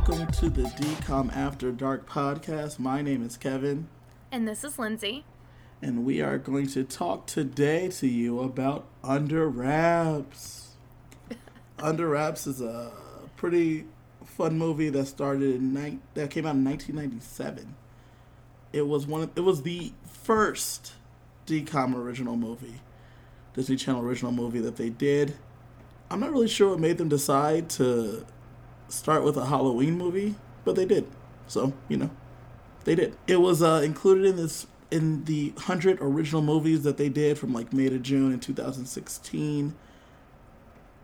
welcome to the DCOM After Dark podcast. My name is Kevin. And this is Lindsay. And we are going to talk today to you about Under Wraps. Under Wraps is a pretty fun movie that started in ni- that came out in 1997. It was one of, it was the first DCOM original movie, Disney Channel original movie that they did. I'm not really sure what made them decide to start with a Halloween movie, but they did. So, you know, they did. It was uh, included in this in the 100 original movies that they did from like May to June in 2016,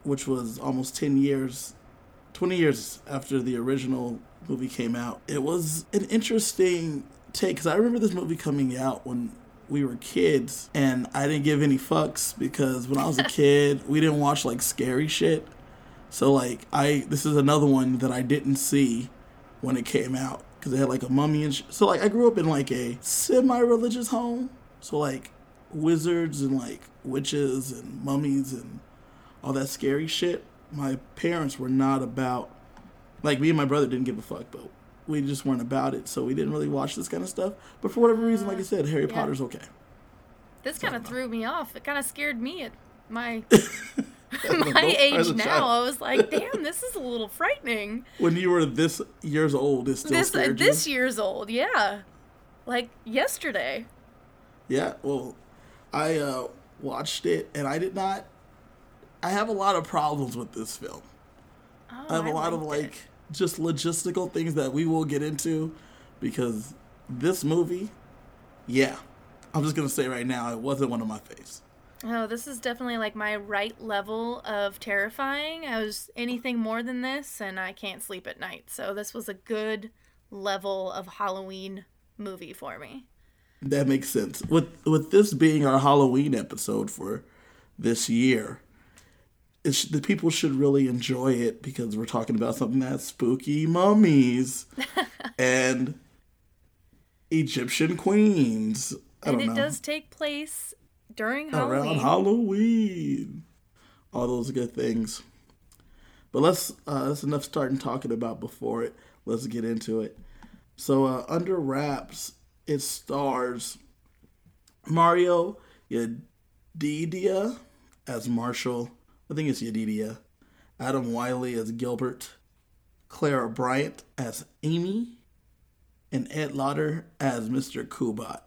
which was almost 10 years 20 years after the original movie came out. It was an interesting take cuz I remember this movie coming out when we were kids and I didn't give any fucks because when I was a kid, we didn't watch like scary shit. So like I this is another one that I didn't see when it came out because it had like a mummy and sh- so like I grew up in like a semi-religious home. So like wizards and like witches and mummies and all that scary shit. My parents were not about like me and my brother didn't give a fuck, but we just weren't about it, so we didn't really watch this kind of stuff. But for whatever reason, like I uh, said, Harry Yeah. Potter's okay. This kind of threw me off. It kind of scared me at my On my age now. child. I was like, damn, this is a little frightening. When you were this years old, it still This uh, this year's old, yeah, like yesterday. Yeah, well, I uh, watched it and I did not. I have a lot of problems with this film. Oh, I have a lot of like it. just logistical things that we will get into because this movie, yeah, I'm just gonna say right now, it wasn't one of my faves. Oh, this is definitely like my right level of terrifying. I was anything more than this, and I can't sleep at night. So this was a good level of Halloween movie for me. That makes sense. With with this being our Halloween episode for this year, it's, the people should really enjoy it because we're talking about something that's spooky mummies and Egyptian queens. I and it know. does take place during around Halloween. Halloween. All those good things. But let's uh that's enough starting talking about before it. Let's get into it. So uh under wraps, it stars Mario Yedidia as Marshall. I think it's Yedidia. Adam Wylie as Gilbert. Clara Bryant as Amy. And Ed Lauter as Mr. Kubat.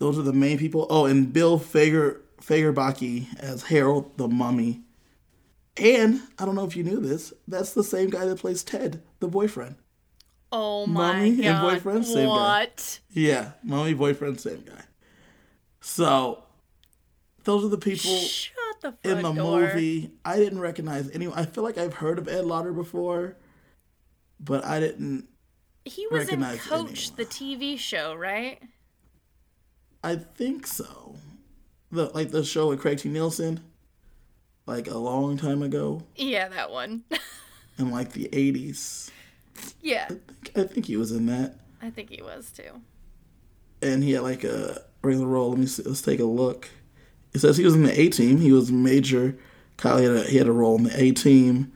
Those are the main people. Oh, and Bill Fager Fagerbakke as Harold the Mummy. And I don't know if you knew this, that's the same guy that plays Ted, the boyfriend. Oh my Mommy and boyfriend, same guy. what? Yeah, mummy, boyfriend, same guy. So, those are the people Shut the in the door. movie. I didn't recognize anyone. I feel like I've heard of Ed Lauter before, but I didn't. He was in Coach, anyone. the TV show, right? I think so. The like the show with Craig T. Nelson, like a long time ago, Yeah, that one. in like the eighties. yeah, I think, I think he was in that. I think he was too. and he had like a regular role. Let me see. Let's take a look. It says he was in the A team. He was major. Kyle had a, he had a role in the A team.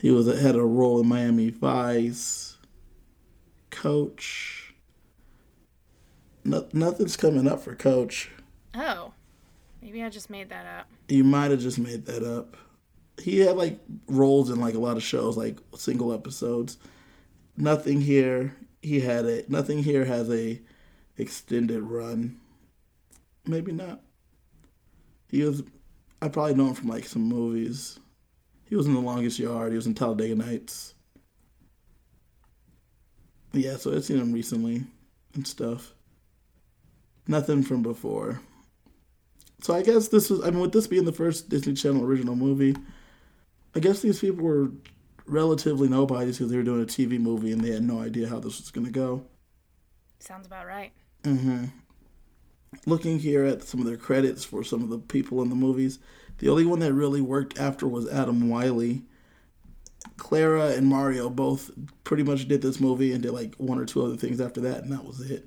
He was had a role in Miami Vice. Coach. No, nothing's coming up for Coach. Oh, maybe I just made that up. You might have just made that up. He had like roles in like a lot of shows, like single episodes. Nothing here. He had a nothing here has a extended run. Maybe not. He was. I probably know him from like some movies. He was in The Longest Yard. He was in Talladega Nights. Yeah, so I've seen him recently and stuff. Nothing from before. So I guess this was. I mean, with this being the first Disney Channel original movie, I guess these people were relatively nobodies because they were doing a TV movie and they had no idea how this was going to go. Sounds about right. Mm-hmm. Looking here at some of their credits for some of the people in the movies, the only one that really worked after was Adam Wylie. Clara and Mario both pretty much did this movie and did like one or two other things after that, and that was it.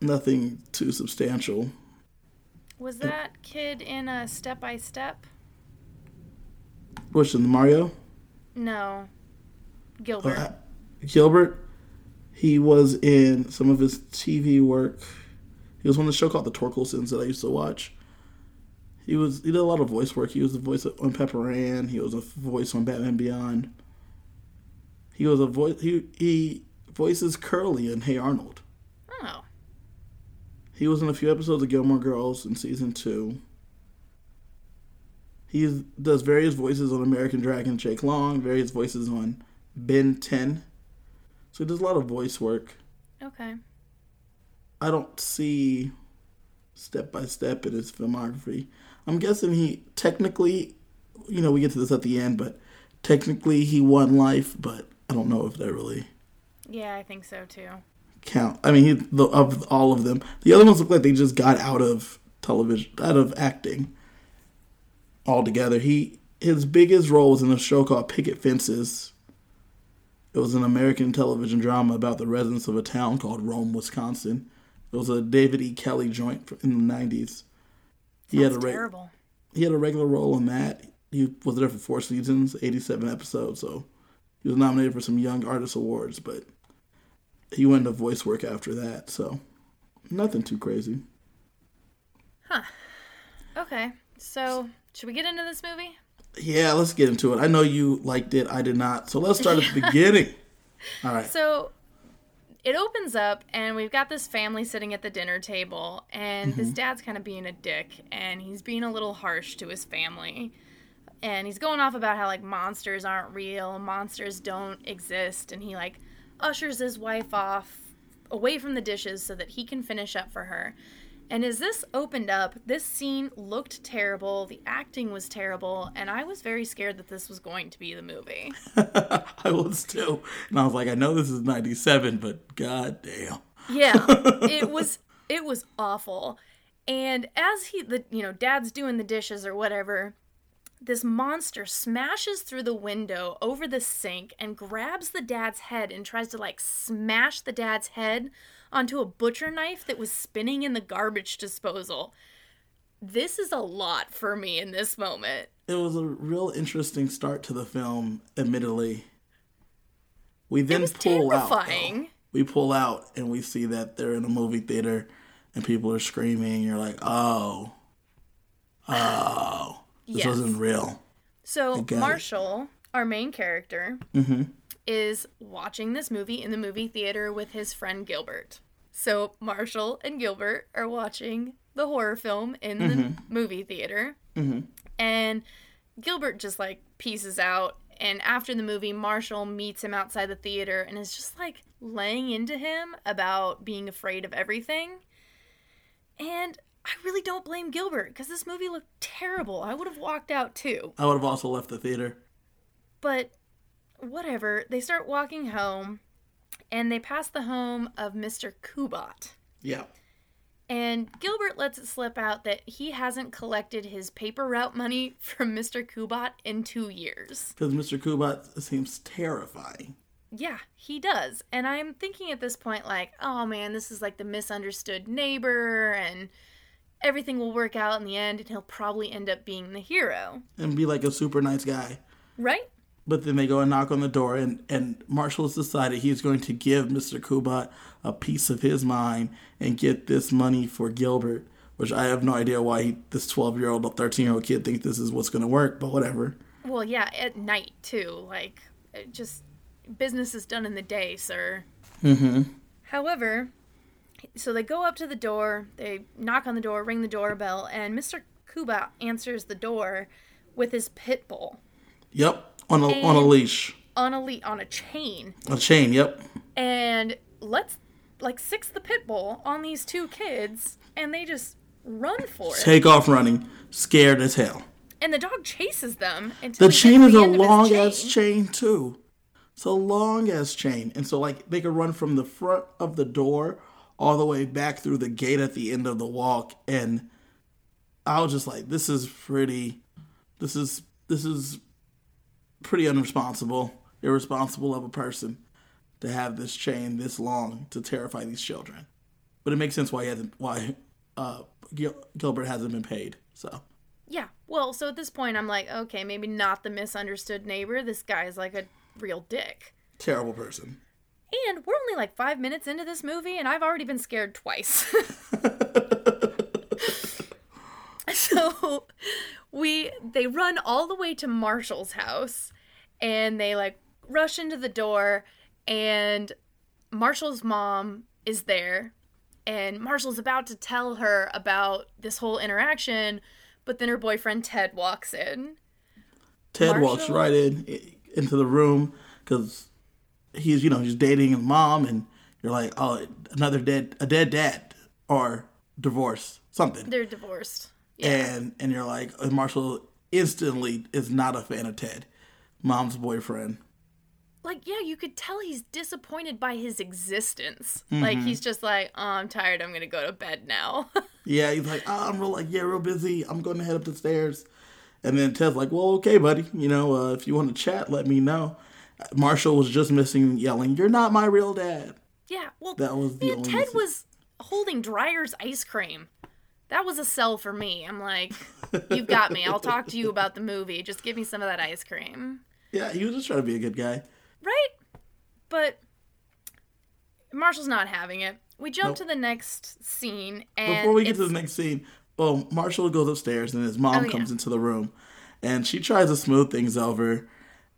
Nothing too substantial. Was that kid in a Step by Step? Which in the Mario? No. Gilbert. Uh, Gilbert, he was in some of his TV work. He was on the show called The Torkelsons that I used to watch. He was he did a lot of voice work. He was the voice on Pepper Ann. He was a voice on Batman Beyond. He was a voice. He he voices Curly in Hey Arnold. He was in a few episodes of Gilmore Girls in season two. He does various voices on American Dragon, Jake Long, various voices on Ben 10. So he does a lot of voice work. okay. I don't see step by step in his filmography. I'm guessing he technically, you know, we get to this at the end, but technically he won life, but I don't know if that really Yeah, I think so too. Count. I mean, he, the, of all of them, the other ones look like they just got out of television, out of acting altogether. He his biggest role was in a show called Picket Fences. It was an American television drama about the residents of a town called Rome, Wisconsin. It was a David E. Kelley joint in the '90s. He had a terrible. he had a regular role in that. He was there for four seasons, 87 episodes, so he was nominated for some Young Artist Awards, but he went into voice work after that, so nothing too crazy. Huh. Okay, so should we get into this movie? Yeah, let's get into it. I know you liked it, I did not, so let's start at the beginning. All right. So it opens up, and we've got this family sitting at the dinner table, and this mm-hmm. dad's kind of being a dick, and he's being a little harsh to his family. And he's going off about how, like, monsters aren't real, monsters don't exist, and he, like, ushers his wife off away from the dishes so that he can finish up for her. And as this opened up, this scene looked terrible, the acting was terrible, and I was very scared that this was going to be the movie. I was too. And I was like, I know this is 97, but god damn. Yeah, it was it was awful. And as he the you know, dad's doing the dishes or whatever, this monster smashes through the window over the sink and grabs the dad's head and tries to like smash the dad's head onto a butcher knife that was spinning in the garbage disposal. This is a lot for me in this moment. It was a real interesting start to the film, admittedly. We then pull out. though. terrifying. We pull out and we see that they're in a movie theater and people are screaming. You're like, oh, oh, this Yes. wasn't real. So. Marshall, our main character, mm-hmm. is watching this movie in the movie theater with his friend Gilbert. So Marshall and Gilbert are watching the horror film in the mm-hmm. movie theater, mm-hmm. and Gilbert just like pieces out. And after the movie, Marshall meets him outside the theater and is just like laying into him about being afraid of everything. And I really don't blame Gilbert because this movie looked terrible. I would have walked out too. I would have also left the theater. But whatever. They start walking home and they pass the home of Mr. Kubat. Yeah. And Gilbert lets it slip out that he hasn't collected his paper route money from Mr. Kubat in two years. Because Mr. Kubat seems terrifying. Yeah, he does. And I'm thinking at this point, like, oh man, this is like the misunderstood neighbor, and everything will work out in the end, and he'll probably end up being the hero. And be like a super nice guy. Right? But then they go and knock on the door, and, and Marshall has decided he's going to give Mr. Kubat a piece of his mind and get this money for Gilbert, which I have no idea why he, this 12 year old or 13 year old kid thinks this is what's going to work, but whatever. Well, yeah, at night too. Like, just business is done in the day, sir. Mm-hmm. However, so they go up to the door, they knock on the door, ring the doorbell, and Mr. Kuba answers the door with his pit bull Yep. On a, on a leash. on a le- on a chain, A chain, yep. and let's like six the pit bull on these two kids, and they just run for it. Take off running, scared as hell. And the dog chases them until The he chain is a the his long ass chain. chain too. It's a long ass chain, and so like they could run from the front of the door all the way back through the gate at the end of the walk, and I was just like, this is pretty, this is this is pretty unresponsible, irresponsible of a person to have this chain this long to terrify these children. But it makes sense why he hasn't why uh, Gil- Gilbert hasn't been paid. So Yeah. Well, so at this point, I'm like, okay, maybe not the misunderstood neighbor. This guy is like a real dick. Terrible person. And we're only like five minutes into this movie, and I've already been scared twice. so we they run all the way to Marshall's house, and they like rush into the door, and Marshall's mom is there, and Marshall's about to tell her about this whole interaction, but then her boyfriend Ted walks in. Ted walks right in into the room because he's you know he's dating his mom, and you're like, oh, another dead a dead dad or divorce something, They're divorced. Yeah. and and you're like, and Marshall instantly is not a fan of Ted, mom's boyfriend. like yeah you could tell he's disappointed by his existence like he's just like oh i'm tired i'm gonna go to bed now Yeah, he's like, oh, I'm real like, yeah, real busy. I'm going to head up the stairs. And then Ted's like, well, okay, buddy. You know, uh, if you want to chat, let me know. Marshall was just missing yelling, "You're not my real dad." yeah well That was the man, ted message. was holding Dreyer's ice cream that was a sell for me i'm like you've got me i'll talk to you about the movie just give me some of that ice cream Yeah, he was just trying to be a good guy. right but marshall's not having it we jump Nope. to the next scene and Before we get to the next scene, well, Marshall goes upstairs and his mom Oh, comes yeah. into the room, and she tries to smooth things over,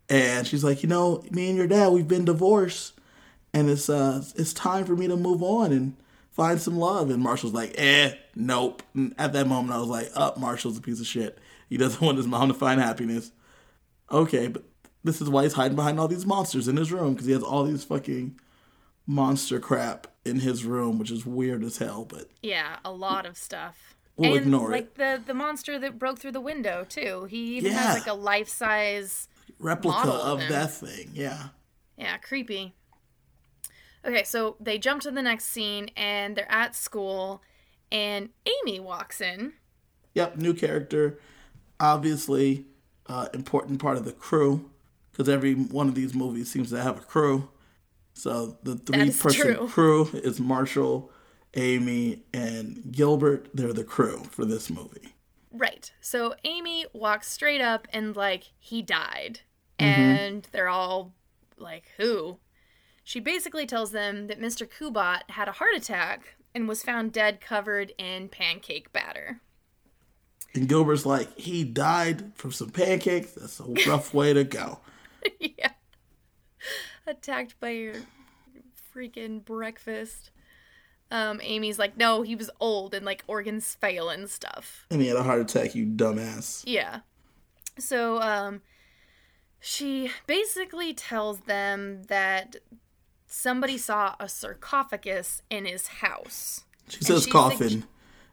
and she's like, you know, me and your dad, we've been divorced, and it's uh, it's time for me to move on and find some love. And Marshall's like, eh, nope. And at that moment, I was like, up, oh, Marshall's a piece of shit. He doesn't want his mom to find happiness. Okay, but this is why he's hiding behind all these monsters in his room because he has all these fucking monster crap in his room, which is weird as hell. But Yeah, a lot of stuff. We'll and ignore it. like the the monster that broke through the window too. He even Yeah. has like a life size. Replica of that thing, yeah. Yeah, creepy. Okay, so they jump to the next scene and they're at school, and Amy walks in. Yep, new character. Obviously, uh, important part of the crew because every one of these movies seems to have a crew. So the three person true. crew is Marshall, Amy, and Gilbert. They're the crew for this movie. Right. So Amy walks straight up and like he died, Mm-hmm. and they're all like, "Who?" She basically tells them that Mr. Kubat had a heart attack and was found dead, covered in pancake batter. And Gilbert's like, he died from some pancakes. That's a rough way to go. yeah. Attacked by your freaking breakfast. Um, Amy's like, no, he was old and like organs fail and stuff. And he had a heart attack, you dumbass. Yeah. So, um, she basically tells them that somebody saw a sarcophagus in his house. She says coffin.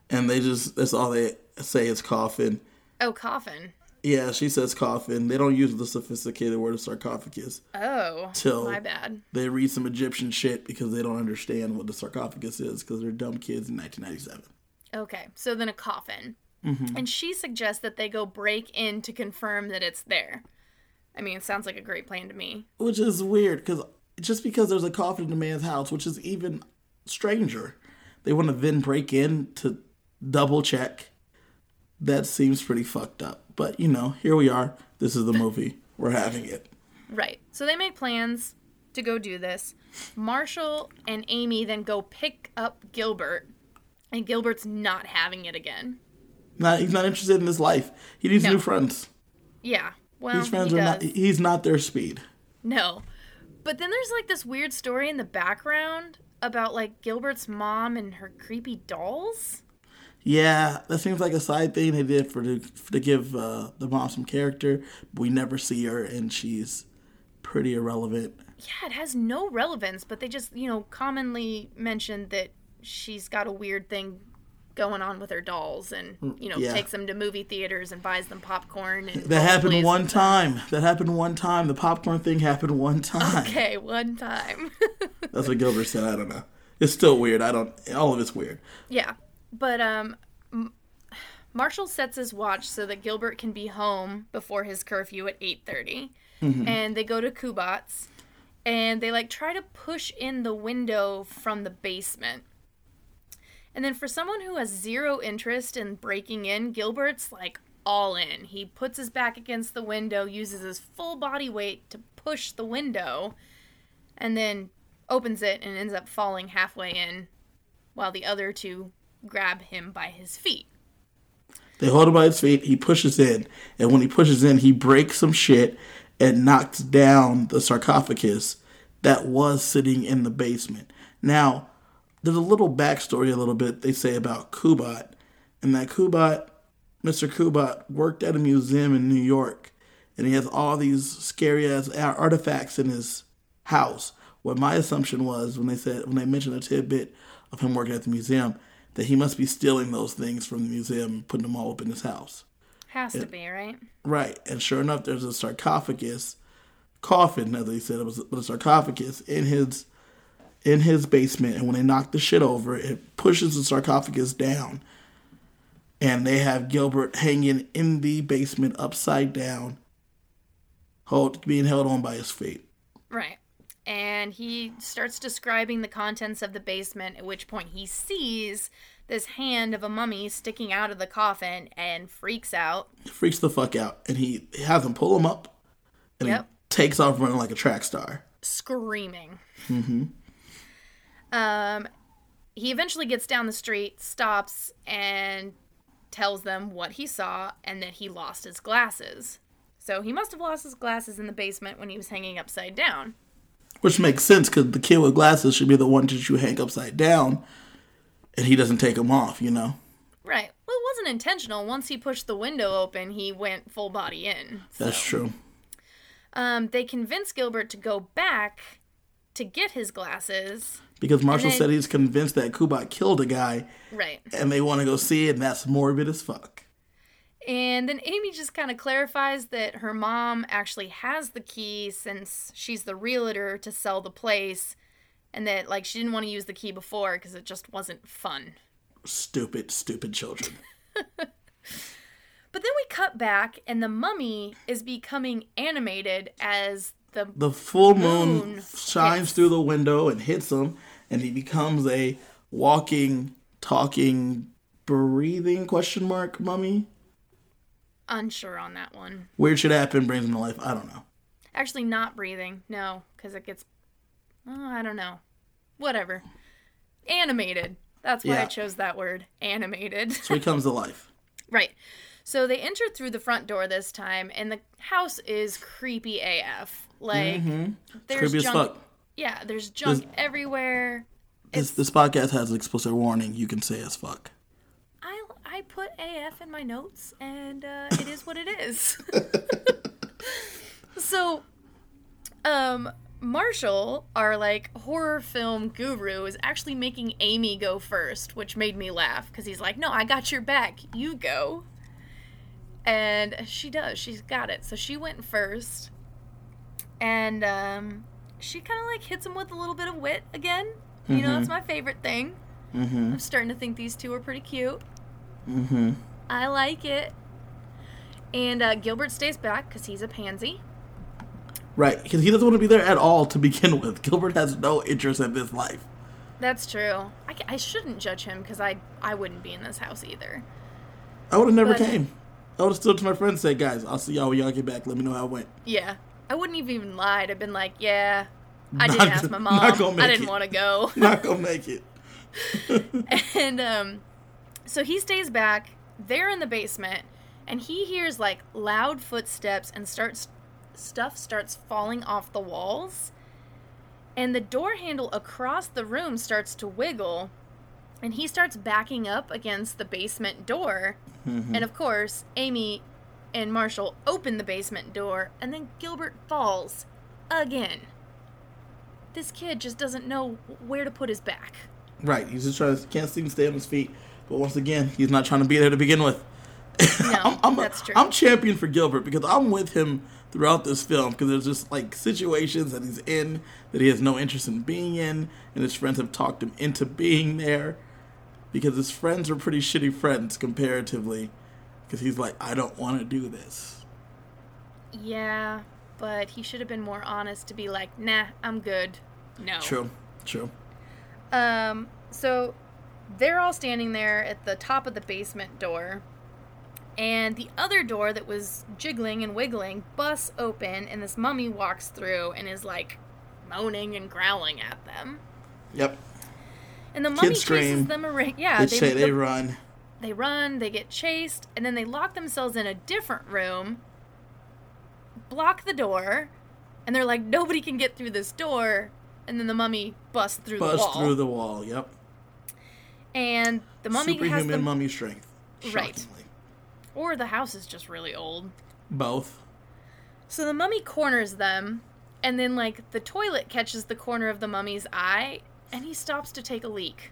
and they just, that's all they say is coffin. Oh, coffin. Yeah, she says coffin. They don't use the sophisticated word of sarcophagus. Oh, Till- my bad. They read some Egyptian shit because they don't understand what the sarcophagus is because they're dumb kids in 1997. Okay, so then a coffin. Mm-hmm. And she suggests that they go break in to confirm that it's there. I mean, it sounds like a great plan to me. Which is weird because just because there's a coffin in a man's house, which is even stranger, they want to then break in to double check. That seems pretty fucked up. But, you know, here we are. This is the movie. We're having it. Right. So they make plans to go do this. Marshall and Amy then go pick up Gilbert, and Gilbert's not having it again. Not, he's not interested in his life. He needs No. new friends. Yeah. Well, These he are does. not. He's not their speed. No. But then there's like this weird story in the background about like Gilbert's mom and her creepy dolls. Yeah, that seems like a side thing they did for to, to give uh, the mom some character. But we never see her, and she's pretty irrelevant. Yeah, it has no relevance, but they just, you know, commonly mention that she's got a weird thing going on with her dolls and, you know, yeah. takes them to movie theaters and buys them popcorn and That happened one time. That happened one time. The popcorn thing happened one time. Okay, one time. That's what Gilbert said. I don't know. It's still weird. I don't. All of it's weird. yeah. But um Marshall sets his watch so that Gilbert can be home before his curfew at 8:30. And they go to Kubat's and they like try to push in the window from the basement. And then for someone who has zero interest in breaking in, Gilbert's like all in. He puts his back against the window, uses his full body weight to push the window, and then opens it and ends up falling halfway in while the other two grab him by his feet. They hold him by his feet. He pushes in, and when he pushes in, he breaks some shit and knocks down the sarcophagus that was sitting in the basement. Now, there's a little backstory, a little bit they say about Kubat, and that Kubat, Mr. Kubat, worked at a museum in New York, and he has all these scary ass artifacts in his house. What my assumption was when they said when they mentioned a tidbit of him working at the museum that he must be stealing those things from the museum and putting them all up in his house. Has to be, right? Right, and sure enough, there's a sarcophagus, coffin, as they said, it was but a sarcophagus in his in his basement. And when they knock the shit over, it pushes the sarcophagus down, and they have Gilbert hanging in the basement upside down, hold being held on by his feet. Right. And he starts describing the contents of the basement, at which point he sees this hand of a mummy sticking out of the coffin and freaks out. Freaks the fuck out, and he has them pull him up, and Yep. he takes off running like a track star. screaming. Mm-hmm. Um, he eventually gets down the street, stops, and tells them what he saw and that he lost his glasses. So he must have lost his glasses in the basement when he was hanging upside down. Which makes sense because the kid with glasses should be the one that you hang upside down, and he doesn't take them off. You know, Right. Well, it wasn't intentional. Once he pushed the window open, he went full body in. that's true. Um, they convince Gilbert to go back to get his glasses. Because Marshall then- said he's convinced that Kubat killed a guy, Right. and they want to go see it, and that's morbid as fuck. And then Amy just kind of clarifies that her mom actually has the key since she's the realtor to sell the place, and that like she didn't want to use the key before because it just wasn't fun. Stupid, stupid children. But then we cut back, and the mummy is becoming animated as the The full moon, Moon shines through the window and hits him, and he becomes a walking, talking, breathing question mark mummy. unsure on that one. Weird shit happen, brings him to life. I don't know. Actually, not breathing. No, because it gets. Oh, I don't know. Whatever. Animated. That's why I chose that word. Animated. So he comes to life. right. So they enter through the front door this time, and the house is creepy AF. Like, mm-hmm. there's Creepy as junk. Yeah, there's junk everywhere. This, this podcast has an explicit warning. You can say as fuck. I, I put AF in my notes, and uh, it is what it is. so, um, Marshall, our like horror film guru, is actually making Amy go first, which made me laugh because he's like, "No, I got your back. You go." And she does. She's got it. So she went first, and um, she kind of like hits him with a little bit of wit again. You know, that's my favorite thing. Mm-hmm. I'm starting to think these two are pretty cute. Mm-hmm. I like it. And uh, Gilbert stays back because he's a pansy. Right, because he doesn't want to be there at all to begin with. Gilbert has no interest in this life. That's true. I, I shouldn't judge him because I I wouldn't be in this house either. I would have never But- came. I would have stood to my friends and said, guys, I'll see y'all when y'all get back. Let me know how it went. Yeah, I wouldn't have even lied. I've been like, yeah, I didn't ask my mom. I didn't want to go. Not gonna make it. and um, so he stays back. They're in the basement, and he hears like loud footsteps and starts stuff starts falling off the walls. And the door handle across the room starts to wiggle, and he starts backing up against the basement door. And of course, Amy and Marshall open the basement door, and then Gilbert falls again. This kid just doesn't know where to put his back. Right, he's just trying to, can't seem to stay on his feet. But once again, he's not trying to be there to begin with. No, I'm, I'm, that's true. I'm champion for Gilbert because I'm with him throughout this film because there's just like situations that he's in that he has no interest in being in, and his friends have talked him into being there because his friends are pretty shitty friends comparatively. Because he's like, I don't want to do this. Yeah, but he should have been more honest to be like, nah, I'm good. No. True, true. Um, so they're all standing there at the top of the basement door, and the other door that was jiggling and wiggling busts open, and this mummy walks through and is like moaning and growling at them. Yep. And the mummy Kids scream. chases them around. Yeah, They say they run. They run, they get chased, and then they lock themselves in a different room, block the door, and they're like, nobody can get through this door. And then the mummy busts through the Bust wall. through the wall. Yep. and the mummy has Superhuman mummy strength. Right. Or the house is just really old. Both. So the mummy corners them, and then like the toilet catches the corner of the mummy's eye, and he stops to take a leak.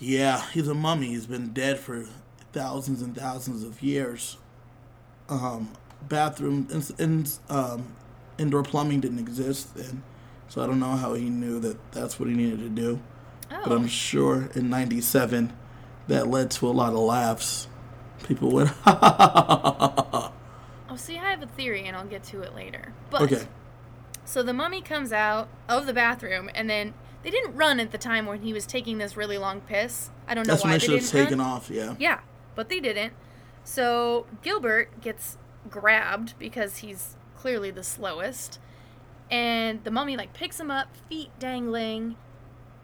Yeah, he's a mummy. He's been dead for thousands and thousands of years. Um, bathroom in, in, um, indoor plumbing didn't exist then, so I don't know how he knew that that's what he needed to do. But I'm Oh, sure in '97 that led to a lot of laughs. People went, ha ha ha ha ha ha. oh, see, I have a theory, and I'll get to it later. But Okay, So the mummy comes out of the bathroom, and then they didn't run at the time when he was taking this really long piss. I don't know that's when why I they should have taken run. off. Yeah. Yeah, but they didn't. So Gilbert gets grabbed because he's clearly the slowest, and the mummy like picks him up, feet dangling,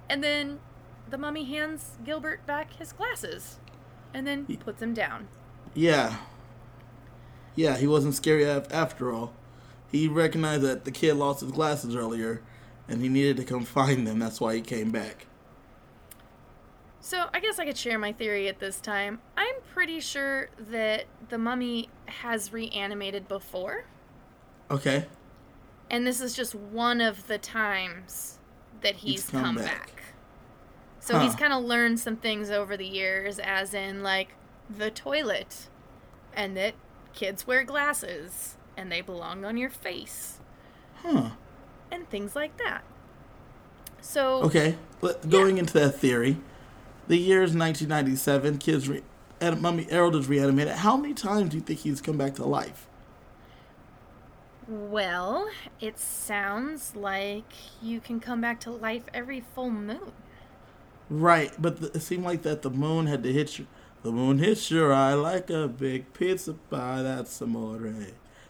and then the mummy hands Gilbert back his glasses, and then he puts him down. Yeah. Yeah, he wasn't scary af- after all. He recognized that the kid lost his glasses earlier, and he needed to come find them. That's why he came back. So I guess I could share my theory at this time. I'm pretty sure that the mummy has reanimated before, Okay. and this is just one of the times that he's, He's come come, back. back. So he's kind of learned some things over the years, as in like the toilet, and that kids wear glasses and they belong on your face, Huh. And things like that. So Okay. Going into that theory, the year is 1997. Kids, re- and Mummy Harold is reanimated. How many times do you think he's come back to life? Well, it sounds like you can come back to life every full moon. Right, but the, it seemed like that the moon had to hit you. The moon hits your eye like a big pizza pie. That's amore.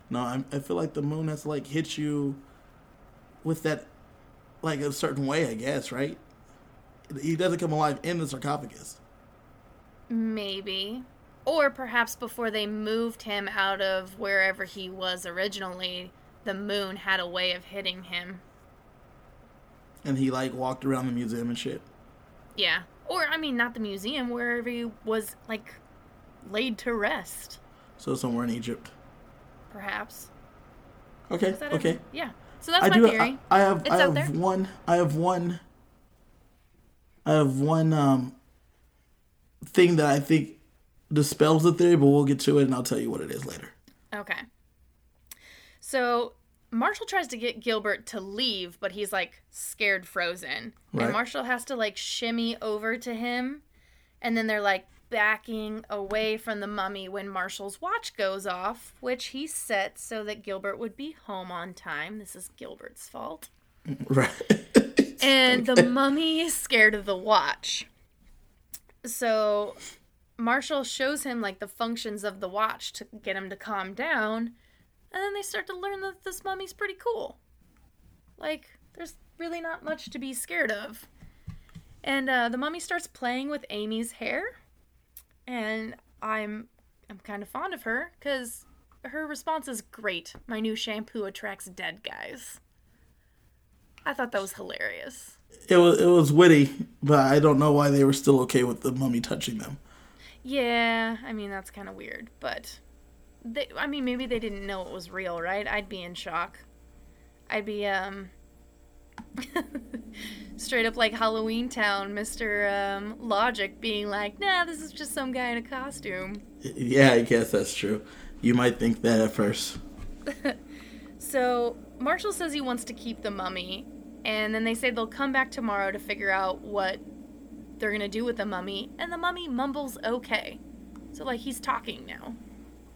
No, I, I feel like the moon has to like hit you with that, like a certain way. I guess right. He doesn't come alive in the sarcophagus. Maybe. Or perhaps before they moved him out of wherever he was originally, the moon had a way of hitting him. And he like walked around the museum and shit. Yeah. Or, I mean, not the museum, wherever he was, like, laid to rest, So somewhere in Egypt. perhaps. Okay. Okay. Yeah. So that's I my do. theory. I, I have. It's I out have there. one. I have one. I have one um thing that I think dispels the theory, but we'll get to it, and I'll tell you what it is later. Okay. So Marshall tries to get Gilbert to leave, but he's like scared frozen. Right. And Marshall has to like shimmy over to him. And then they're like backing away from the mummy when Marshall's watch goes off, which he set so that Gilbert would be home on time. This is Gilbert's fault. Right. And the mummy is scared of the watch. So Marshall shows him like the functions of the watch to get him to calm down. And then they start to learn that this mummy's pretty cool. Like, there's really not much to be scared of. And uh, the mummy starts playing with Amy's hair. And I'm I'm kind of fond of her because her response is great. My new shampoo attracts dead guys. I thought that was hilarious. it was it was witty, but I don't know why they were still okay with the mummy touching them. Yeah, I mean that's kind of weird, but they, I mean maybe they didn't know it was real, right? I'd be in shock. I'd be um straight up like Halloweentown, Mr. Um, Logic being like, "Nah, this is just some guy in a costume." Yeah, I guess that's true. You might think that at first. So, Marshall says he wants to keep the mummy, and then they say they'll come back tomorrow to figure out what they're going to do with the mummy, and the mummy mumbles okay. So like he's talking now.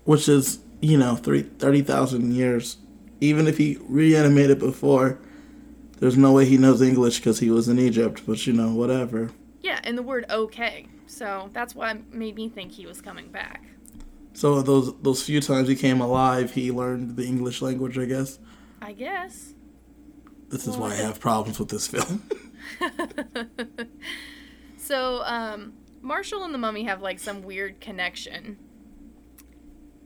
Which is, you know, three, 30,000 years. Even if he reanimated before, there's no way he knows English because he was in Egypt, but you know, whatever. Yeah, and the word okay. So that's what made me think he was coming back. So those those few times he came alive, he learned the English language, I guess. I guess. This is why I have problems with this film. so, um, Marshall and the mummy have like some weird connection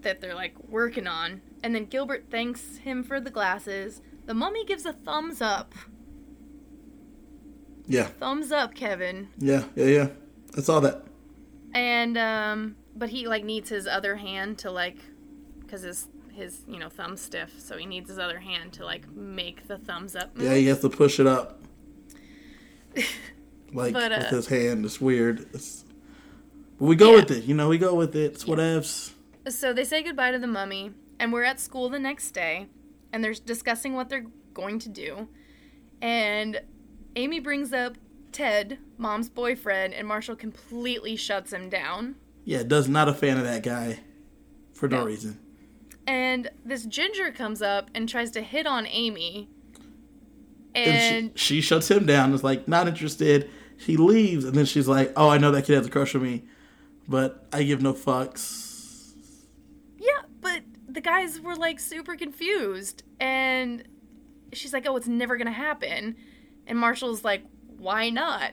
that they're like working on. And then Gilbert thanks him for the glasses. The mummy gives a thumbs up. Yeah. Thumbs up, Kevin. Yeah, yeah, yeah. I saw that. And um but he like needs his other hand to like cuz his his, you know, thumb stiff, so he needs his other hand to like make the thumbs up. Move. Yeah, he has to push it up. like But, uh, with his hand. It's weird. It's, but we go Yeah. with it. You know, we go with it. It's whatevs. So they say goodbye to the mummy, and we're at school the next day, and they're discussing what they're going to do. And Amy brings up Ted, mom's boyfriend, and Marshall completely shuts him down. Yeah, does not a fan of that guy for no No. reason. And this ginger comes up and tries to hit on Amy. And, And she, she shuts him down. Is like not interested. She leaves, and then she's like, "Oh, I know that kid has a crush on me, but I give no fucks." The guys were like super confused. And she's like, oh, it's never to happen. And Marshall's like, why not?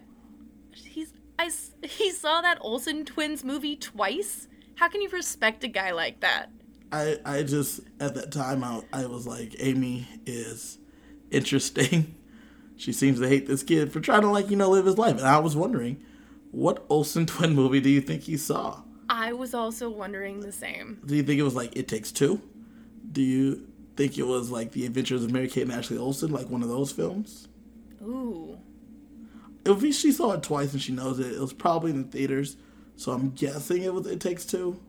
He's I he saw that Olsen twins movie twice. How can you respect a guy like that? I I just at that time I I was like, Amy is interesting. She seems to hate this kid for trying to like you know live his life, and I was wondering, what Olsen twin movie do you think he saw? I was also wondering the same. Do you think it was like It Takes Two? Do you think it was like The Adventures of Mary Kate and Ashley Olsen, like one of those films? Ooh. If he- she saw it twice and she knows it, it was probably in the theaters. So I'm guessing it was It Takes Two.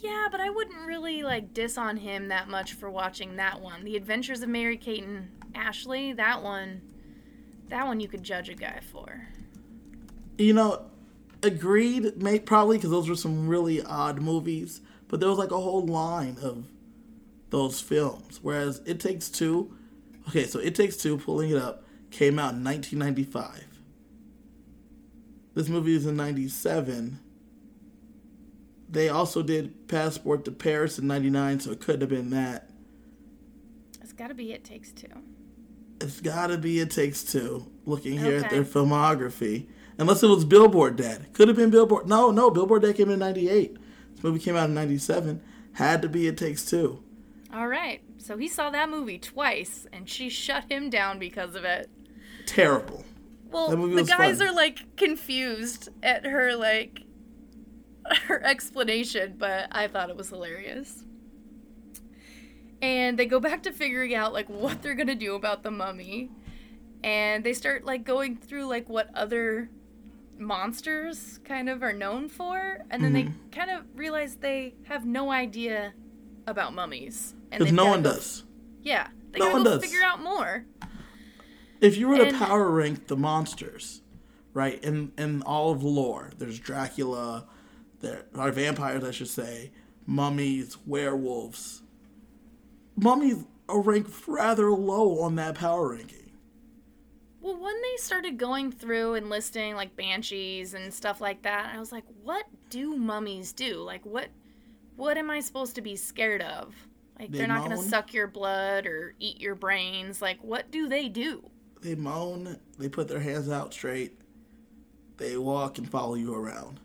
Yeah, but I wouldn't really like diss on him that much for watching that one. The Adventures of Mary Kate and Ashley, that one that one you could judge a guy for. You know, agreed, mate, probably because those were some really odd movies. But there was like a whole line of those films. Whereas It Takes Two, okay, so It Takes Two, pulling it up, came out in 1995. This movie is in 97. They also did Passport to Paris in 99, so it couldn't have been that. It's got to be It Takes Two. It's gotta be It Takes Two. Looking here at their filmography, unless it was Billboard Dad, could have been Billboard. No, no, Billboard Dad came in '98. This movie came out in '97. Had to be It Takes Two. All right. So he saw that movie twice and she shut him down because of it. Terrible. Well, the guys fun. are like confused at her like her explanation, but I thought it was hilarious. And they go back to figuring out like what they're going to do about the mummy. And they start like going through like what other monsters kind of are known for, and then Mm-hmm. they kind of realize they have no idea about mummies. And Because no one go- does. Yeah. They No gotta one does. figure out more. If you were to power rank the monsters, right, in in all of lore, there's Dracula, there are vampires, I should say, mummies, werewolves. Mummies are ranked rather low on that power ranking. Well, when they started going through and listing like banshees and stuff like that, I was like, what do mummies do? Like what what am I supposed to be scared of? Like They are not going to suck your blood or eat your brains. Like what do they do? They moan, they put their hands out straight, they walk and follow you around.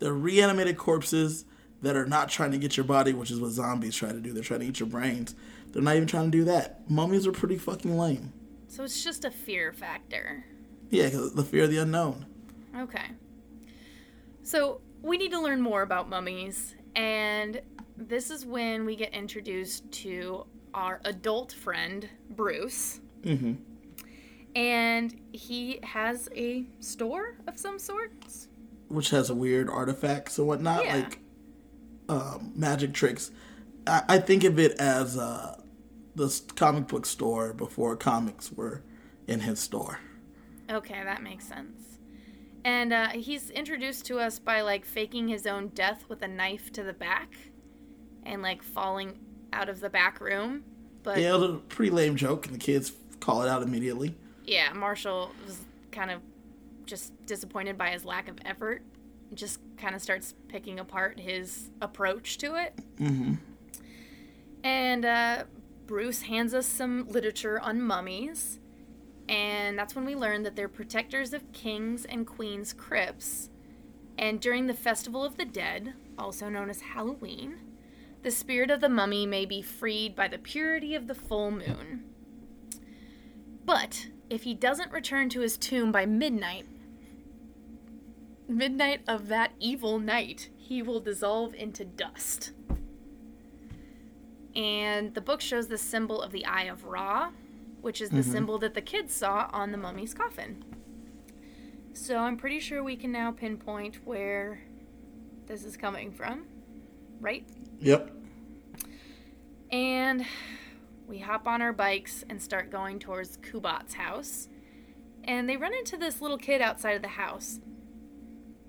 They're reanimated corpses that are not trying to get your body, which is what zombies try to do. They're trying to eat your brains. They're not even trying to do that. Mummies are pretty fucking lame. So it's just a fear factor. Yeah, the fear of the unknown. Okay. So we need to learn more about mummies, and this is when we get introduced to our adult friend, Bruce. Mm-hmm. And he has a store of some sorts. Which has a weird artifacts and whatnot, Yeah. like um, magic tricks. I, I think of it as uh, the comic book store before comics were in his store. Okay, that makes sense. And uh, he's introduced to us by like faking his own death with a knife to the back and like falling out of the back room. But Yeah, it was a pretty lame joke, and the kids call it out immediately. yeah, Marshall was kind of just disappointed by his lack of effort. Just kind of starts picking apart his approach to it. Mm-hmm. And uh, Bruce hands us some literature on mummies, and that's when we learn that they're protectors of kings and queens' crypts. And during the Festival of the Dead, also known as Halloween, the spirit of the mummy may be freed by the purity of the full moon. But if he doesn't return to his tomb by midnight, midnight of that evil night, he will dissolve into dust. And the book shows the symbol of the Eye of Ra, which is the Mhm. symbol that the kids saw on the mummy's coffin. So I'm pretty sure we can now pinpoint where this is coming from, right? Yep. And we hop on our bikes and start going towards Kubat's house. And they run into this little kid outside of the house.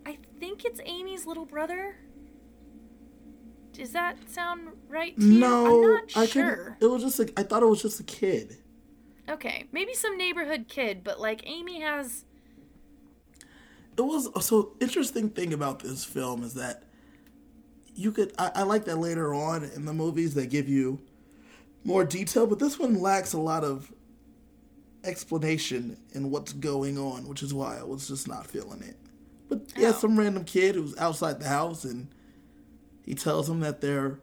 I think it's Amy's little brother. Does that sound right to you? No, I'm not I sure. couldn't. It was just like I thought it was just a kid. Okay, maybe some neighborhood kid, but like Amy has. It was so interesting thing about this film is that you could. I, I like that later on in the movies they give you more detail, but this one lacks a lot of explanation in what's going on, which is why I was just not feeling it. But yeah, Oh. some random kid who's outside the house and he tells them that they're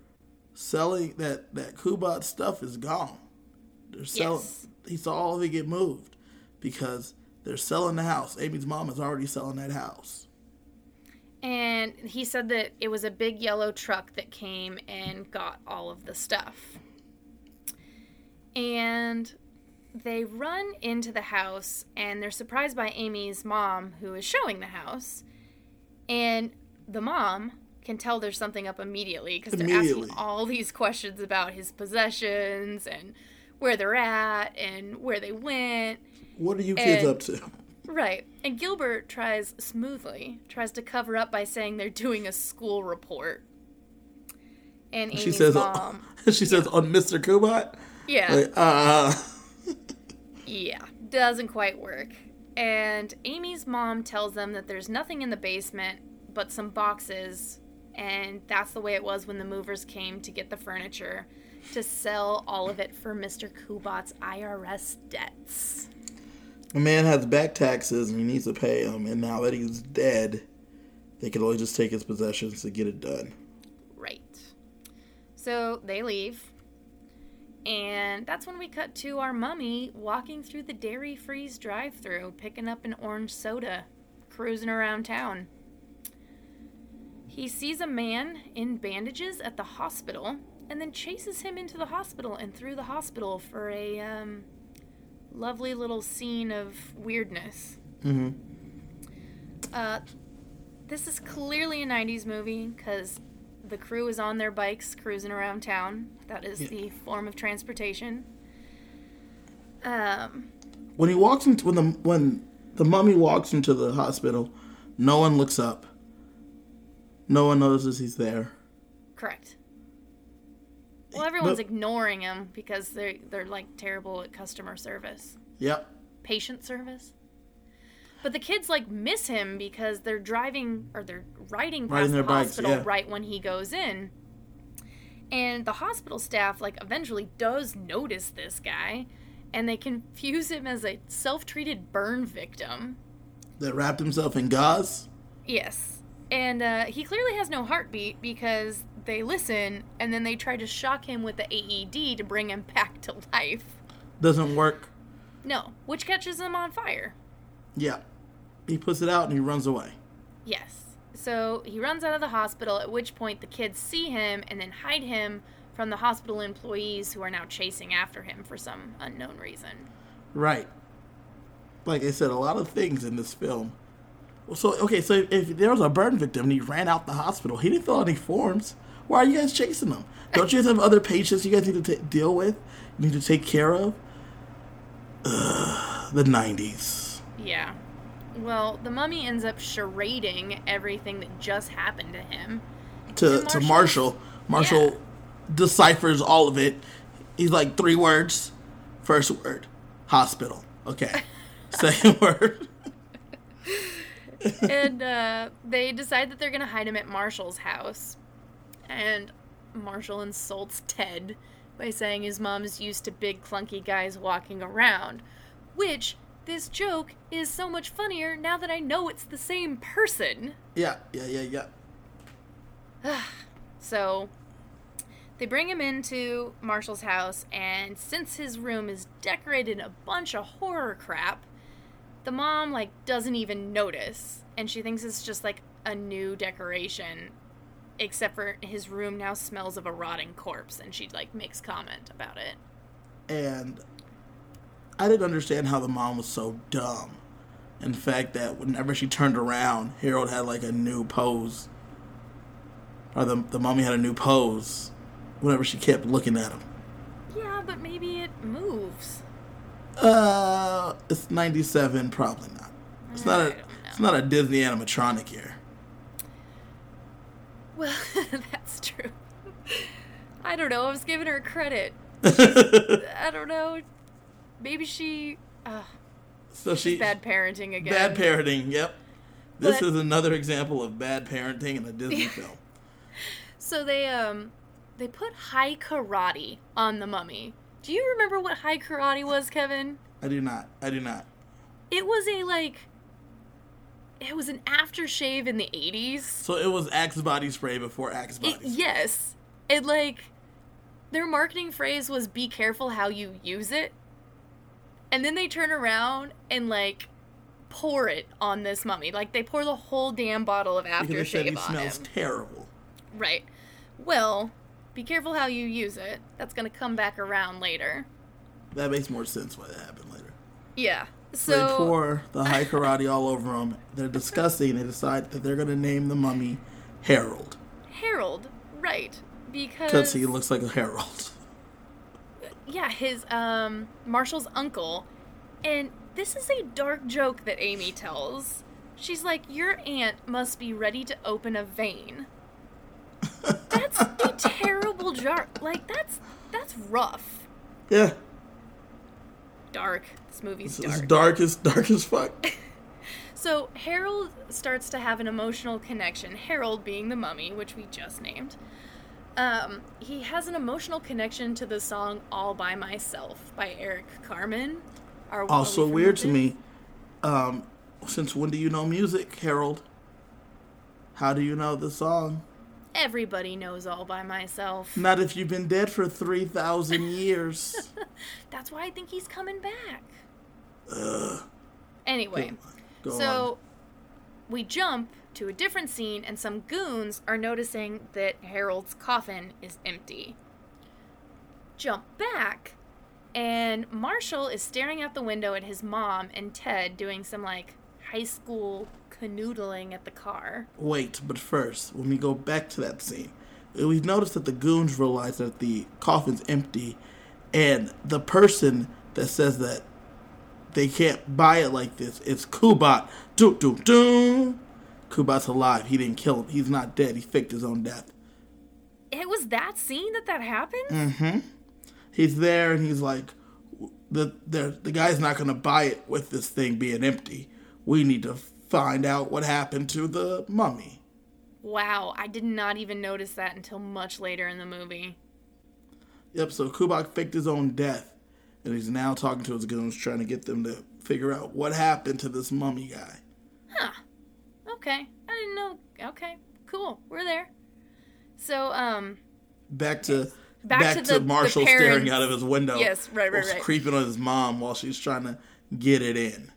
selling that that Kubat stuff is gone. They're selling. Yes. He saw all of it get moved because they're selling the house. Amy's mom is already selling that house. And he said that it was a big yellow truck that came and got all of the stuff. And they run into the house and they're surprised by Amy's mom, who is showing the house. And the mom can tell there's something up immediately because they're asking all these questions about his possessions and where they're at and where they went. What are you kids And- up to? Right. And Gilbert tries smoothly, tries to cover up by saying they're doing a school report. And Amy's She says. mom, she says on Mr. Kubat. yeah, Like, uh, yeah, doesn't quite work. And Amy's mom tells them that there's nothing in the basement but some boxes, and that's the way it was when the movers came to get the furniture to sell all of it for Mr. Kubat's IRS debts. a man has back taxes and he needs to pay them, and now that he's dead, they can only just take his possessions to get it done. Right. So they leave. And that's when we cut to our mummy walking through the Dairy Freeze drive through, picking up an orange soda, cruising around town. He sees a man in bandages at the hospital and then chases him into the hospital and through the hospital for a um, lovely little scene of weirdness. Mm-hmm. Uh, this is clearly a 90s movie because the crew is on their bikes cruising around town. That is Yeah. the form of transportation. Um, When he walks into when the when the mummy walks into the hospital, no one looks up. No one notices he's there. correct. Well, everyone's But- ignoring him because they're they're like terrible at customer service, Yep. patient service. But the kids like miss him because they're driving or they're riding past the bikes, hospital yeah. right when he goes in. And the hospital staff like eventually does notice this guy and they confuse him as a self-treated burn victim. That wrapped himself in gauze. Yes. And uh, he clearly has no heartbeat because they listen and then they try to shock him with the AED to bring him back to life. Doesn't work. No, which catches him on fire. Yeah. He puts it out and he runs away. Yes. So he runs out of the hospital, at which point the kids see him and then hide him from the hospital employees who are now chasing after him for some unknown reason. Right. Like I said, a lot of things in this film. So okay, so if there was a burn victim and he ran out the hospital, he didn't fill out any forms. Why are you guys chasing him? Don't you guys have other patients you guys need to ta deal with? You need to take care of. Ugh, the '90s. Yeah. Well, the mummy ends up charading everything that just happened to him. To to Marshall- Marshall. Marshall Yeah. deciphers all of it. He's like three words. First word, hospital. Okay. Second word. and uh, they decide that they're going to hide him at Marshall's house. And Marshall insults Ted by saying his mom's used to big clunky guys walking around, which this joke is so much funnier now that I know it's the same person. Yeah, yeah, yeah, yeah. So they bring him into Marshall's house, and since his room is decorated in a bunch of horror crap, the mom like doesn't even notice, and she thinks it's just like a new decoration, except for his room now smells of a rotting corpse, and she like makes comment about it. And I didn't understand how the mom was so dumb. In fact, that whenever she turned around, Harold had like a new pose. Or the, the mommy had a new pose whenever she kept looking at him. Yeah, but maybe it moves. Uh, it's 97, probably not. It's not a it's not a Disney animatronic here. Well, that's true. I don't know. I was giving her credit. I don't know. Maybe she. Uh, so she bad parenting again. bad parenting. Yep. This But- is another example of bad parenting in a Disney film. So they um they put Hai Karate on the mummy. Do you remember what Hai Karate was, Kevin? I do not. I do not. It was a like it was an aftershave in the 80s. So it was Axe body spray before Axe body. It, spray. yes. It like their marketing phrase was be careful how you use it. And then they turn around and like pour it on this mummy. Like they pour the whole damn bottle of because they said he aftershave on smells him. terrible. Right. Well, be careful how you use it. That's going to come back around later. That makes more sense why that happened later. Yeah. So they pour the Hai Karate all over him. They're disgusting. They decide that they're going to name the mummy Harold Harold, right? because Because he looks like a Harold. yeah, his um Marshall's uncle, and this is a dark joke that Amy tells. She's like, "Your aunt must be ready to open a vein." That's a terrible jar. Like that's that's rough. Yeah, Dark. This movie's it's, it's dark. dark as dark as fuck. So Harold starts to have an emotional connection. Harold being the mummy, which we just named. Um, he has an emotional connection to the song "All by Myself" by Eric Carmen. Are Also weird to me. Um, since when do you know music, Harold? How do you know the song? Everybody knows "All by Myself." Not if you've been dead for three thousand years. That's why I think he's coming back. Anyway, Go on. so we jump to a different scene, and some goons are noticing that Harold's coffin is empty. Jump back, and Marshall is staring out the window at his mom and Ted doing some like high school canoodling at the car. Wait, but first, when we go back to that scene, we've noticed that the goons realize that the coffin's empty, and the person that says that they can't buy it like this is Kubat. Do do do. Kubat's alive. He didn't kill him. He's not dead. He faked his own death. It was that scene that that happened? Mm. Hmm. He's there, and he's like, the the the guy's not gonna buy it with this thing being empty. We need to find out what happened to the mummy. Wow, I did not even notice that until much later in the movie. Yep, so Kubat faked his own death, and he's now talking to his goons, trying to get them to figure out what happened to this mummy guy. Huh. Okay. I didn't know. Okay. Cool. We're there. So, um, Back to Back back, to to, the- the Marshall staring out of his window. Yes, right, right, right. Creeping on his mom while she's trying to get it in.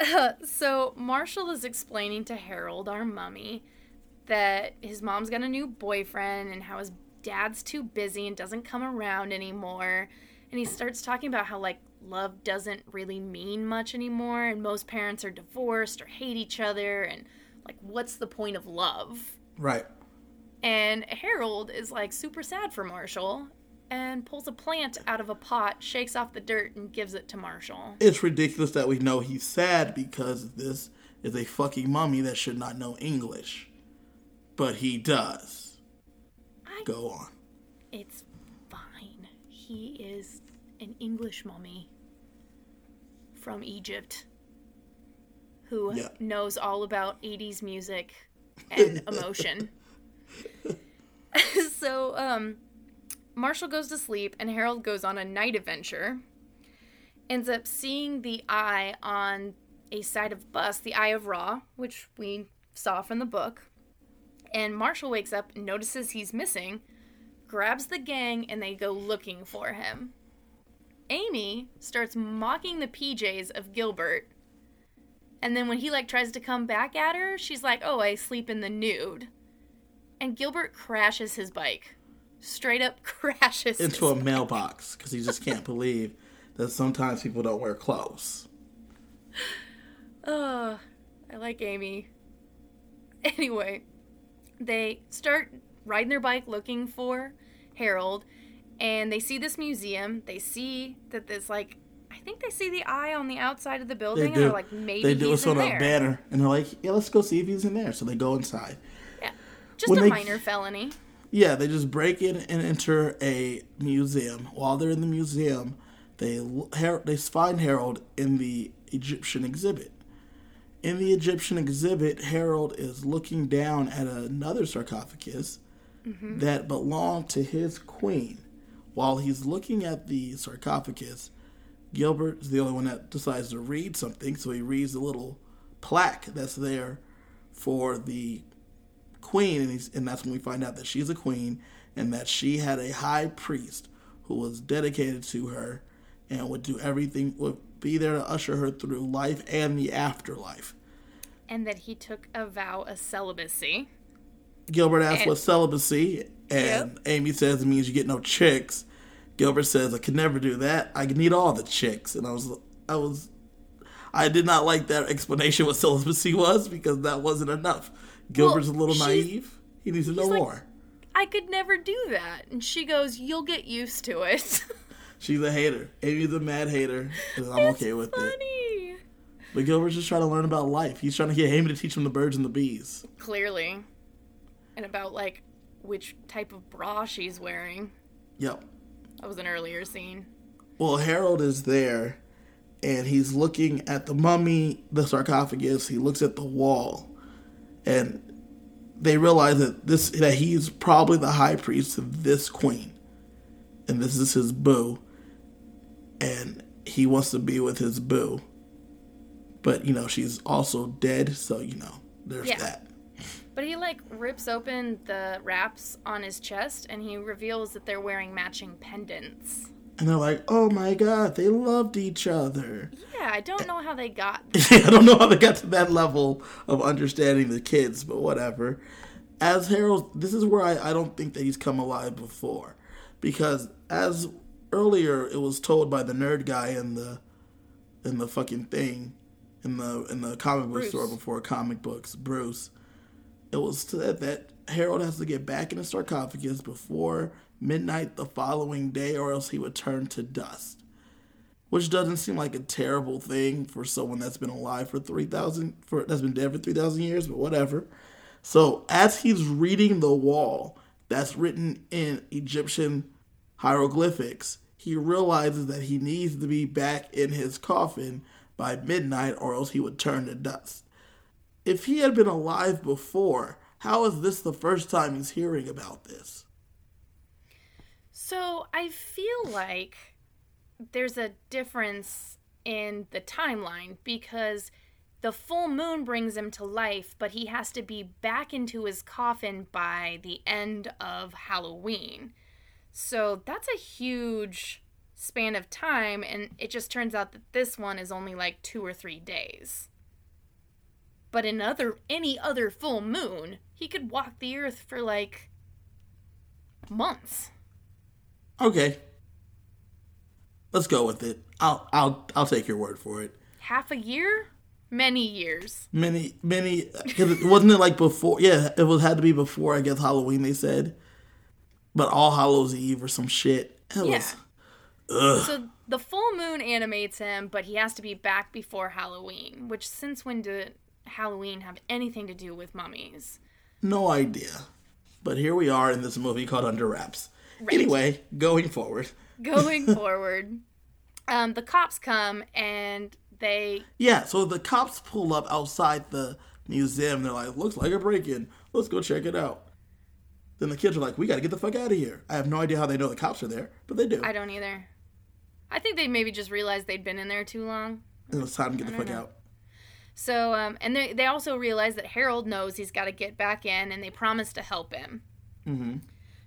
so Marshall is explaining to Harold, our mummy, that his mom's got a new boyfriend and how his dad's too busy and doesn't come around anymore. And he starts talking about how, like, love doesn't really mean much anymore, and most parents are divorced or hate each other, and, like, what's the point of love? Right. And Harold is like super sad for Marshall and pulls a plant out of a pot, shakes off the dirt, and gives it to Marshall. It's ridiculous that we know he's sad because this is a fucking mummy that should not know English. But he does. I, Go on. it's fine. He is an English mummy from Egypt who Yeah. knows all about 80s music and emotion. so, um, Marshall goes to sleep and Harold goes on a night adventure. Ends up seeing the eye on a side of bus, the Eye of Ra, which we saw from the book. And Marshall wakes up notices he's missing, grabs the gang, and they go looking for him. Amy starts mocking the PJs of Gilbert. And then when he like tries to come back at her, she's like, "Oh, I sleep in the nude." And Gilbert crashes his bike. Straight up crashes into a mailbox because he just can't believe that sometimes people don't wear clothes. Oh, I like Amy. Anyway, they start riding their bike looking for Harold, and they see this museum. They see that there's like, I think they see the eye on the outside of the building, and they're like, maybe they do he's it in on a there. banner, and they're like, "Yeah, let's go see if he's in there." So they go inside. Yeah, just When a they- minor felony. Yeah, they just break in and enter a museum. While they're in the museum, they they find Harold in the Egyptian exhibit. In the Egyptian exhibit, Harold is looking down at another sarcophagus mm-hmm. that belonged to his queen. While he's looking at the sarcophagus, Gilbert is the only one that decides to read something, so he reads the little plaque that's there for the queen, and, he's, and that's when we find out that she's a queen and that she had a high priest who was dedicated to her and would do everything, would be there to usher her through life and the afterlife. And that he took a vow of celibacy. Gilbert asks And- what celibacy, and Amy says it means you get no chicks. Gilbert says I could never do that. I need all the chicks, and I was, I was, I did not like that explanation what celibacy was because that wasn't enough. Gilbert's a little naive. He needs to know like- more. I could never do that. And she goes, You'll get used to it. She's a hater. Amy's a mad hater, I'm It's okay with it. funny. But Gilbert's just trying to learn about life. He's trying to get Amy to teach him the birds and the bees. Clearly. And about, like, which type of bra she's wearing. Yep. That was an earlier scene. Well, Harold is there, and he's looking at the mummy, the sarcophagus. He looks at the wall, and they realize that this that he's probably the high priest of this queen, and this is his boo, and he wants to be with his boo. But you know she's also dead, so you know there's Yeah. that. But he, like, rips open the wraps on his chest and he reveals that they're wearing matching pendants. And they're like, "Oh my god, they loved each other." Yeah, I don't know how they got I don't know how they got to that level of understanding the kids, but whatever. As Harold, this is where I, I don't think that he's come alive before. Because as earlier it was told by the nerd guy in the in the fucking thing in the in the comic book Bruce. store before comic books, Bruce. It was said that Harold has to get back in the sarcophagus before midnight the following day or else he would turn to dust. Which doesn't seem like a terrible thing for someone that's been alive for 3000 for that's been dead for 3000 years but whatever. So as he's reading the wall that's written in egyptian hieroglyphics he realizes that he needs to be back in his coffin by midnight or else he would turn to dust. If he had been alive before how is this the first time he's hearing about this So I feel like there's a difference in the timeline because the full moon brings him to life, but he has to be back into his coffin by the end of Halloween. So that's a huge span of time, and it just turns out that this one is only like two or three days. But in other any other full moon, he could walk the earth for like months. Okay. Let's go with it. I'll i'll i'll take your word for it. Half a year? Many years. Many many uh, cause it wasn't it like before yeah it was had to be before i guess halloween they said. But all hallows eve or some shit. It Yeah. was ugh. so the full moon animates him but he has to be back before halloween which since when did halloween have anything to do with mummies? No idea. But here we are in this movie called under wraps anyway going forward going forward um, the cops come and they yeah so the cops pull up outside the museum they're like looks like a break-in let's go check it out Then the kids are like, "We got to get the fuck out of here." I have no idea how they know the cops are there, but they do. I don't either. I think they maybe just realized they'd been in there too long. and it's time to get the fuck know. out. So, um, and they, they also realize that Harold knows he's got to get back in and they promise to help him. hmm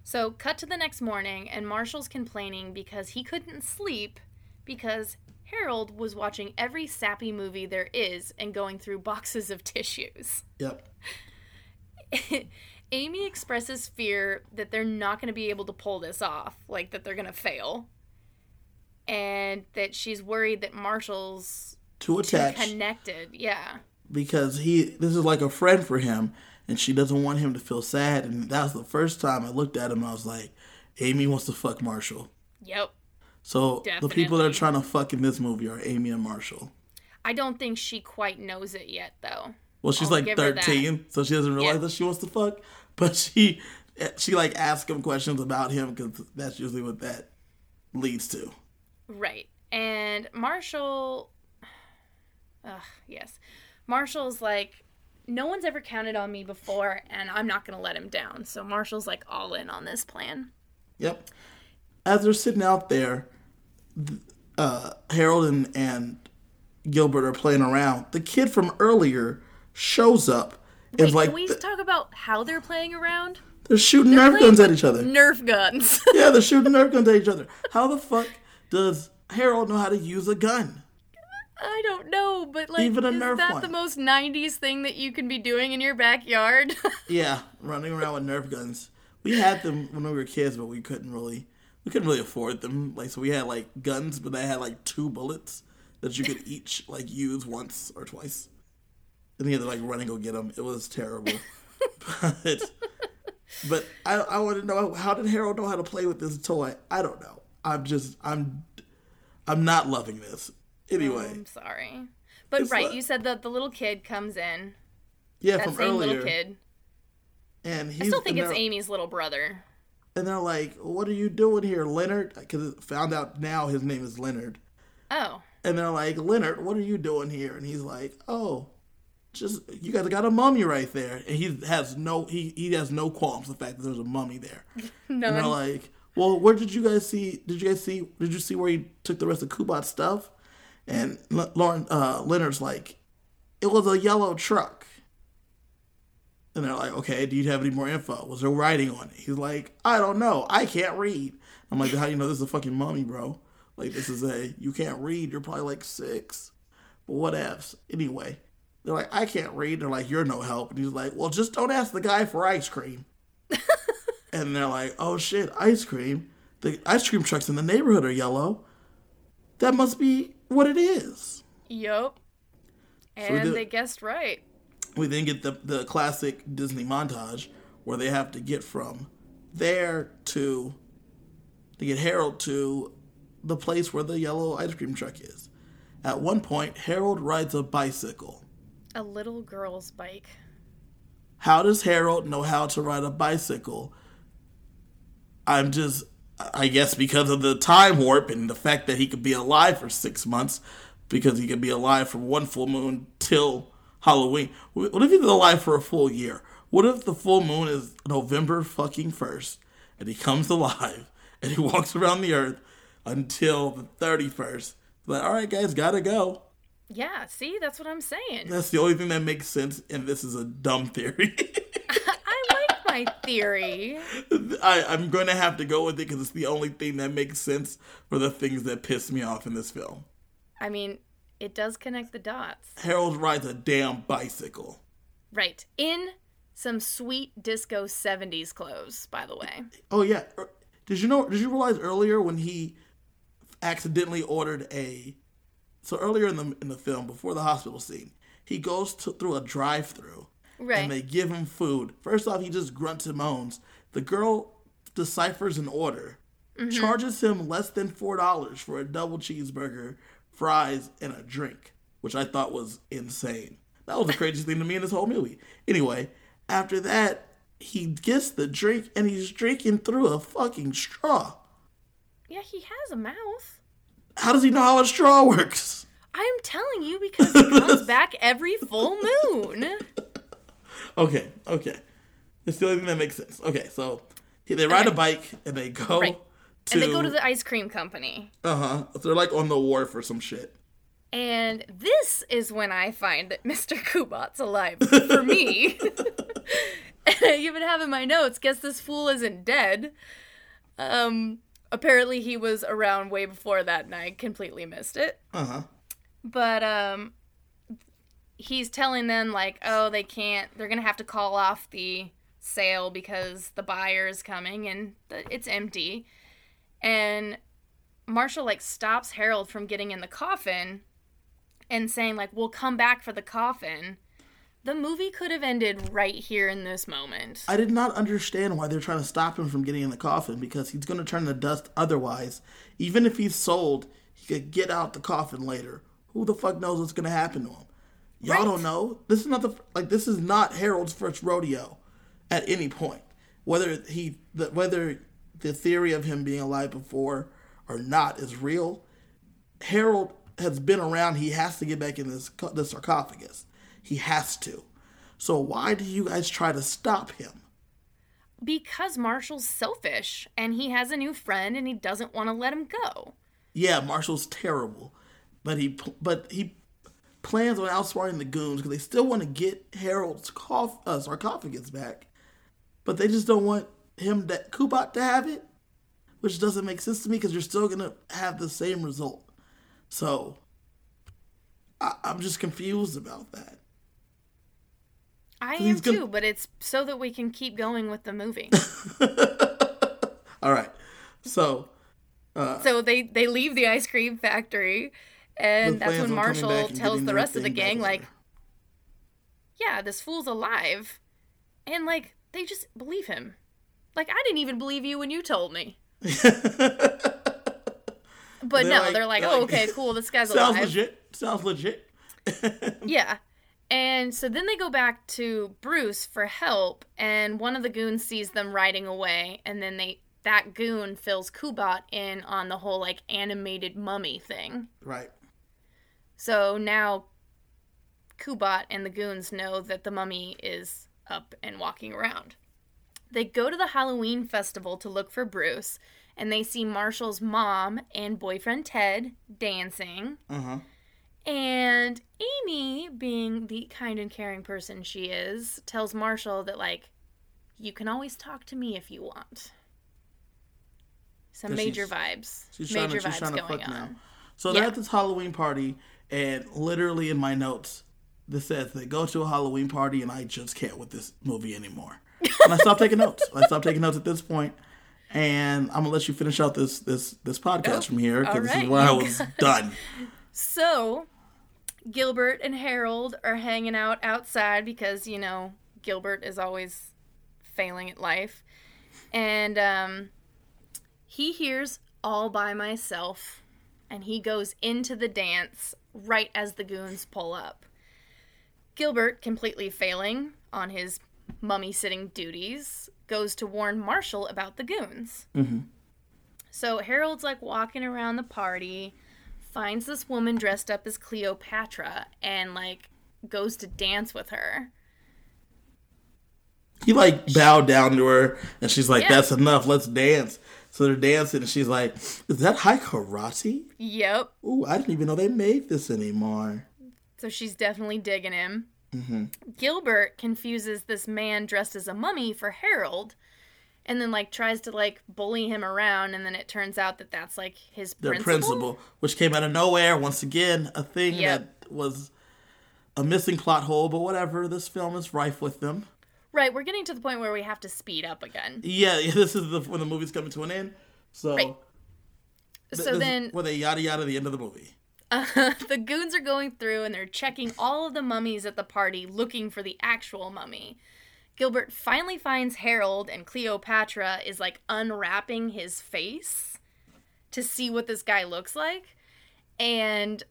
So, cut to the next morning, and Marshall's complaining because he couldn't sleep because Harold was watching every sappy movie there is and going through boxes of tissues. Yep. Amy expresses fear that they're not going to be able to pull this off, like that they're going to fail. And that she's worried that Marshall's Too attached connected. Yeah. because he this is like a friend for him, and she doesn't want him to feel sad. And that was the first time I looked at him. I was like, Amy wants to fuck Marshall. Yep. So the people that are trying to fuck in this movie are Amy and Marshall. I don't think she quite knows it yet, though. Well, she's I'll like give her that. 13, so she doesn't realize Yeah. that she wants to fuck. But she, she like asks him questions about him because that's usually what that leads to. Right. And Marshall. Ugh, yes. Marshall's like, no one's ever counted on me before, and I'm not going to let him down. So Marshall's like all in on this plan. Yep. As they're sitting out there, uh, Harold and, and Gilbert are playing around. The kid from earlier shows up and Wait, like, can we talk about how they're playing around? they're shooting Nerf guns at each other. Nerf guns. yeah, they're shooting Nerf guns at each other. How the fuck does Harold know how to use a gun? I don't know, but like, Even a is Nerf that one. the most 90s thing that you can be doing in your backyard? Yeah, running around with Nerf guns. We had them when we were kids, but we couldn't really we couldn't really afford them. Like so we had like guns, but they had like two bullets that you could each like use once or twice. And you had to like run and go get them. It was terrible. but but I I want to know how did Harold know how to play with this toy? I don't know. I'm just I'm I'm not loving this. Anyway, I'm sorry. But right, like- you said that the little kid comes in. yeah, That from same earlier, little kid. and he's I still think it's Amy's little brother. And they're like, "What are you doing here, Leonard?" Because found out now his name is Leonard. Oh. And they're like, "Leonard, what are you doing here?" And he's like, "Oh, just you guys got a mummy right there." And he has no he he has no qualms the fact that there's a mummy there. No. And they're like, "Well, where did you guys see? Did you guys see? Did you see where he took the rest of Kubat's stuff?" And L- Lauren uh, Leonard's like, "It was a yellow truck." And they're like, "Okay, do you have any more info? Was there writing on it?" He's like, "I don't know. I can't read." I'm like, "How do you know this is a fucking mummy, bro? Like, this is a you can't read. You're probably like six, but what whatevs." Anyway, they're like, "I can't read." They're like, "You're no help." And he's like, "Well, just don't ask the guy for ice cream." and they're like, "Oh shit, ice cream! The ice cream trucks in the neighborhood are yellow. That must be what it is." Yup. we And do- they guessed right. We then get the the classic Disney montage where they have to get from there to to get Harold to the place where the yellow ice cream truck is. At one point, Harold rides a bicycle. A little girl's bike. How does Harold know how to ride a bicycle? I'm just, I guess, because of the time warp and the fact that he could be alive for six months, because he could be alive from one full moon till Halloween. What if he's alive for a full year? What if the full moon is November fucking 1st and he comes alive and he walks around the earth until the 31st? Like, all right, guys, gotta go. Yeah, see, that's what I'm saying. That's the only thing that makes sense, and this is a dumb theory. My theory. I, I'm going to have to go with it because it's the only thing that makes sense for the things that piss me off in this film. I mean, it does connect the dots. Harold rides a damn bicycle. Right. In some sweet disco 70s clothes, by the way. Oh yeah, Er, did you know? Did you realize earlier when he accidentally ordered a? So earlier in the in the film, before the hospital scene, he goes to, through a drive-through Right. and they give him food. First off, he just grunts and moans. The girl deciphers an order, mm-hmm. charges him less than four dollars for a double cheeseburger, fries, and a drink, which I thought was insane. That was the craziest thing to me in this whole movie. Anyway, after that, he gets the drink and he's drinking through a fucking straw. yeah, he has a mouth. How does he know how a straw works? I'm telling you because he comes back every full moon. Okay, okay. It's the only thing that makes sense. Okay, so they ride Okay. a bike and they go Right. to. And they go to the ice cream company. Uh huh. They're like on the wharf or some shit. And this is when I find that Mr. Kubat's alive. For me. and I even have in my notes, guess this fool isn't dead. Um apparently he was around way before that and I completely missed it. Uh huh. But um he's telling them like, "Oh, they can't. They're to have to call off the sale because the buyer is coming and the, it's empty." And Marshall like stops Harold from getting in the coffin and saying like, "We'll come back for the coffin." The movie could have ended right here in this moment. I did not understand why they're trying to stop him from getting in the coffin because he's going to turn to dust otherwise. Even if he's sold, he could get out the coffin later. Who the fuck knows what's going to happen to him? Y'all Right. don't know. This is not the like. This is not Harold's first rodeo, at any point. Whether he, the, whether the theory of him being alive before or not is real, Harold has been around. He has to get back in this this sarcophagus. He has to. So why do you guys try to stop him? because Marshall's selfish and he has a new friend and he doesn't want to let him go. Yeah, Marshall's terrible, but he but he plans on outsmarting the goons because they still want to get Harold's cough, uh, sarcophagus back, but they just don't want him that Kubat to have it, which doesn't make sense to me because you're still gonna have the same result. So I- I'm just confused about that. I am gonna- too, but it's so that we can keep going with the movie. All right, so so they they leave the ice cream factory, and that's when on coming back Marshall tells the rest of the gang like, later. "Yeah, this fool's alive," and like they just believe him. Like I didn't even believe you when you told me. But They're no, like- they're like, they're "Oh, like, okay, cool. This guy's sounds alive." legit. Sounds legit. Yeah. And so then they go back to Bruce for help, and one of the goons sees them riding away, and then they that goon fills Kubat in on the whole like animated mummy thing. Right. So now Kubat and the goons know that the mummy is up and walking around. They go to the Halloween festival to look for Bruce, and they see Marshall's mom and boyfriend Ted dancing. Uh huh. And Amy, being the kind and caring person she is, tells Marshall that, like, you can always talk to me if you want. Some major she's- vibes. She's trying major to, she's vibes trying to going on. now. So Yeah. they're at this Halloween party, and literally in my notes, this says they go to a Halloween party, and I just can't with this movie anymore. And I stopped taking notes. I stopped taking notes at this point, and I'm gonna let you finish out this this this podcast from here because this is where I was done. So, Gilbert and Harold are hanging out outside because, you know, Gilbert is always failing at life. And um, he hears All by Myself, and he goes into the dance right as the goons pull up. Gilbert, completely failing on his mummy sitting duties, goes to warn Marshall about the goons. Mm-hmm. So Harold's like walking around the party, finds this woman dressed up as Cleopatra, and like goes to dance with her. He like bowed down to her, and she's like, Yeah. "That's enough. Let's dance." So they're dancing, and she's like, "Is that Hai Karate? Yep. Ooh, I didn't even know they made this anymore." So she's definitely digging him. Mm-hmm. Gilbert confuses this man dressed as a mummy for Harold, and then like tries to like bully him around, and then it turns out that that's like his their principal. principal, which came out of nowhere. Once again, a thing Yep. that was a missing plot hole, but whatever. This film is rife with them. Right, we're getting to the point where we have to speed up again. Yeah, yeah, this is the when the movie's coming to an end. So, Right. th- So this is then where they yada yada the end of the movie. the goons are going through and they're checking all of the mummies at the party looking for the actual mummy. Gilbert finally finds Harold and Cleopatra is like unwrapping his face to see what this guy looks like. And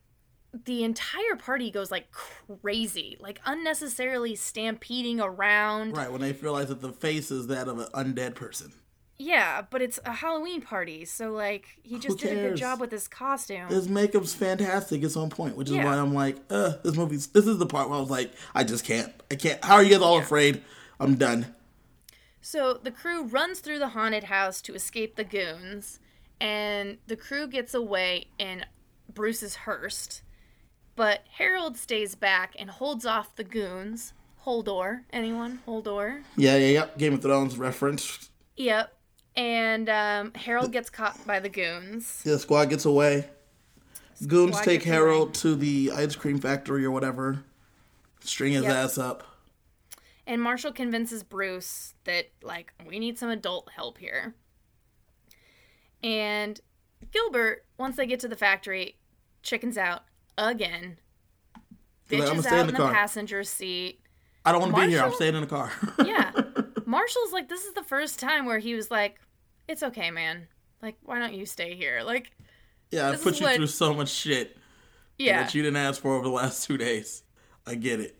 the entire party goes like crazy, like unnecessarily stampeding around. Right when they realize that the face is that of an undead person. Yeah, but it's a Halloween party, so like he just did a good job with his costume. His makeup's fantastic. It's on point, which is Yeah. why I'm like, uh, this movie's. This is the part where I was like, I just can't. I can't. How are you guys all Yeah. afraid? I'm done. So the crew runs through the haunted house to escape the goons, and the crew gets away in Bruce's hearse. But Harold stays back and holds off the goons. Hodor, anyone? Hodor. Yeah, yeah, yeah. Game of Thrones reference. Yep. And um, Harold gets caught by the goons. The squad gets away. Goons Squad take Harold to the ice cream factory or whatever. String his Yep. ass up. And Marshall convinces Bruce that, like, we need some adult help here. And Gilbert, once they get to the factory, chickens out again. Like, "I'ma Bitches in out the in the car." passenger seat. I don't want to be here. I'm staying in the car. Yeah. Marshall's like, this is the first time where he was like, it's okay, man. Like, why don't you stay here? Like, yeah, I put you what- through so much shit yeah. that you didn't ask for over the last two days. I get it.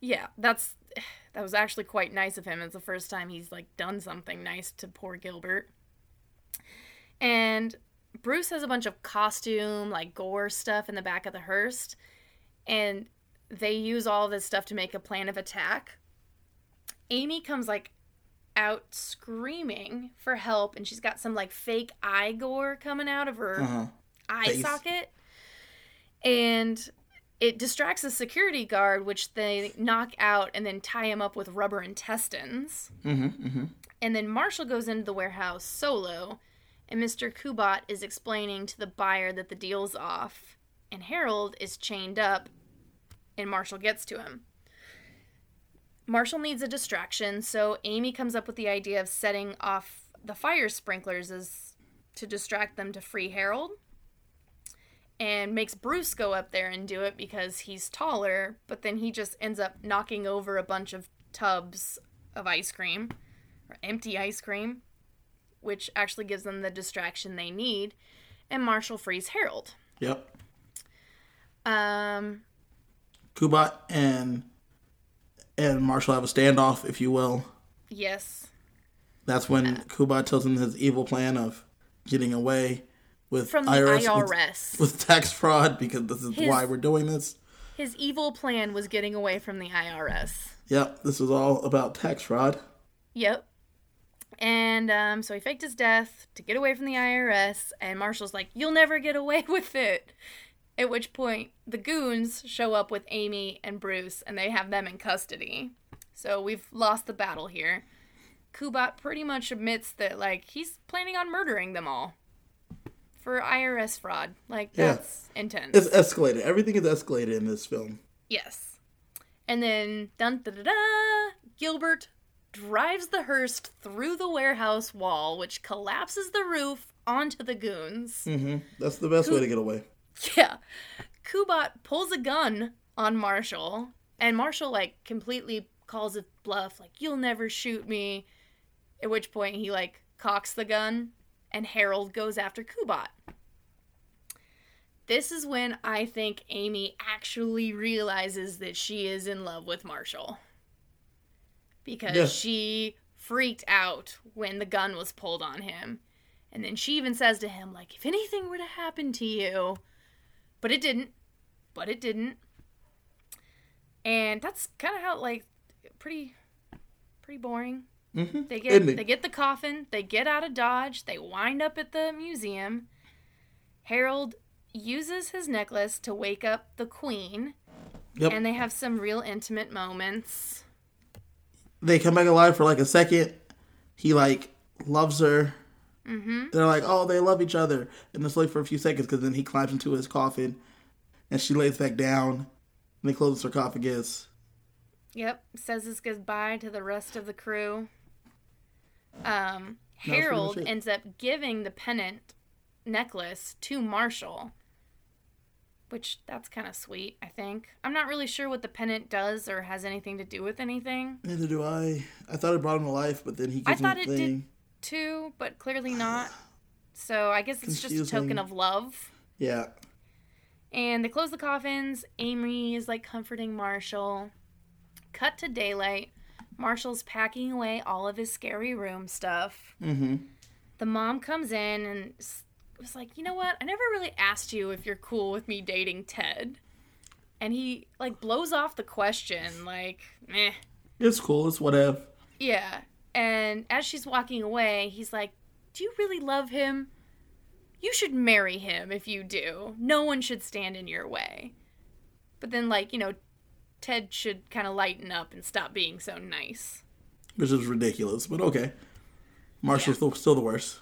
Yeah, that's that was actually quite nice of him. It's the first time he's like done something nice to poor Gilbert. And Bruce has a bunch of costume, like gore stuff in the back of the hearse, and they use all this stuff to make a plan of attack. Amy comes like out screaming for help, and she's got some like fake eye gore coming out of her Uh-huh. eye Face. socket and it distracts the security guard which they knock out and then tie him up with rubber intestines Mm-hmm, mm-hmm. and then marshall goes into the warehouse solo and mr kubat is explaining to the buyer that the deal's off and harold is chained up and marshall gets to him. Marshall needs a distraction so amy comes up with the idea of setting off the fire sprinklers as to distract them to free harold and makes Bruce go up there and do it because he's taller, but then he just ends up knocking over a bunch of tubs of ice cream or empty ice cream, which actually gives them the distraction they need, and Marshall frees Harold. Yep. Um Kubat and and Marshall have a standoff, if you will. yes. That's when Kubat tells him his evil plan of getting away with From the IRS, with- with tax fraud because this is His- why we're doing this. His evil plan was getting away from the IRS. Yep, this was all about tax fraud. Yep. And um, so he faked his death to get away from the IRS, and Marshall's like, You'll never get away with it. At which point, the goons show up with Amy and Bruce, and they have them in custody. So we've lost the battle here. Kubat pretty much admits that, like, he's planning on murdering them all for IRS fraud. Like, Yeah. that's intense. It's escalated. Everything is escalated in this film. Yes. And then dun da da da Gilbert drives the hearse through the warehouse wall, which collapses the roof onto the goons. hmm That's the best way to get away. Yeah. Kubat pulls a gun on Marshall, and Marshall like completely calls it bluff, like, you'll never shoot me. At which point he like cocks the gun and Harold goes after Kubat. This is when I think Amy actually realizes that she is in love with Marshall. Because she freaked out when the gun was pulled on him. And then she even says to him, like, if anything were to happen to you. But it didn't. But it didn't. And that's kind of how, like, pretty, pretty boring. hmm They get they get the coffin, they get out of Dodge, they wind up at the museum. Harold uses his necklace to wake up the queen, Yep. and they have some real intimate moments. They come back alive for like a second. He like loves her. Mm-hmm. They're like, oh, they love each other, and it's like for a few seconds because then he climbs into his coffin, and she lays back down, and they close the sarcophagus. Yep, says his goodbye to the rest of the crew. Um, That was pretty Harold ends up giving the pennant necklace to Marshall, which that's kind of sweet. I think I'm not really sure what the pennant does or has anything to do with anything. Neither do I. I thought it brought him to life, but then he I thought it the did too, but clearly not. So I guess it's just a token of love. Yeah. And they close the coffins. Amy is like comforting Marshall. Cut to daylight. Marshall's packing away all of his scary room stuff. Mm-hmm. The mom comes in and was like, "You know what? I never really asked you if you're cool with me dating Ted." And he like blows off the question like, "Meh." It's cool. It's whatever. Yeah. And as she's walking away, he's like, Do you really love him? You should marry him if you do. No one should stand in your way. But then, like, you know, Ted should kind of lighten up and stop being so nice. Which is ridiculous, but okay. Marshall's still, still the worst.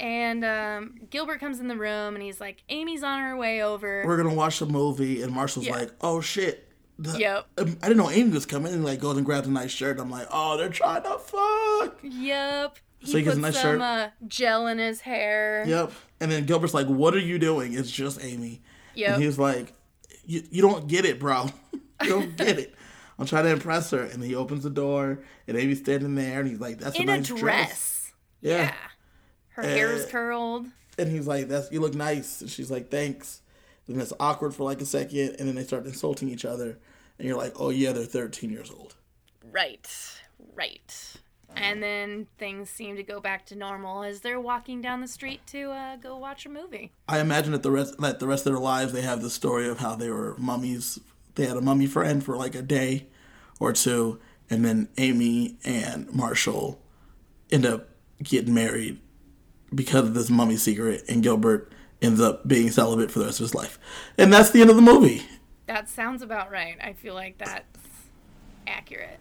And um, Gilbert comes in the room and he's like, Amy's on her way over. We're gonna watch a movie, and Marshall's Yeah. like, "Oh shit." The- Yep. Um, I didn't know Amy was coming, and like goes and grabs a nice shirt. I'm like, "Oh, they're trying to fuck." Yep. He So he gets puts a nice some shirt. Uh, gel in his hair. Yep. And then Gilbert's like, "What are you doing?" It's just Amy. Yep. And he's like, "You you don't get it, bro. you don't get it." I'm trying to impress her, and he opens the door, and Amy's standing there, and he's like, "That's in a a nice dress. dress." Yeah. Yeah. Her hair is Uh, curled. And he's like, "That's you look nice." And she's like, "Thanks." Then it's awkward for like a second, and then they start insulting each other, and you're like, "Oh yeah, they're 13 years old." Right. Right. And then things seem to go back to normal as they're walking down the street to uh, go watch a movie. I imagine that the rest that the rest of their lives they have the story of how they were mummies. They had a mummy friend for like a day or two, and then Amy and Marshall end up getting married because of this mummy secret, and Gilbert ends up being celibate for the rest of his life. And that's the end of the movie. That sounds about right. I feel like that's accurate.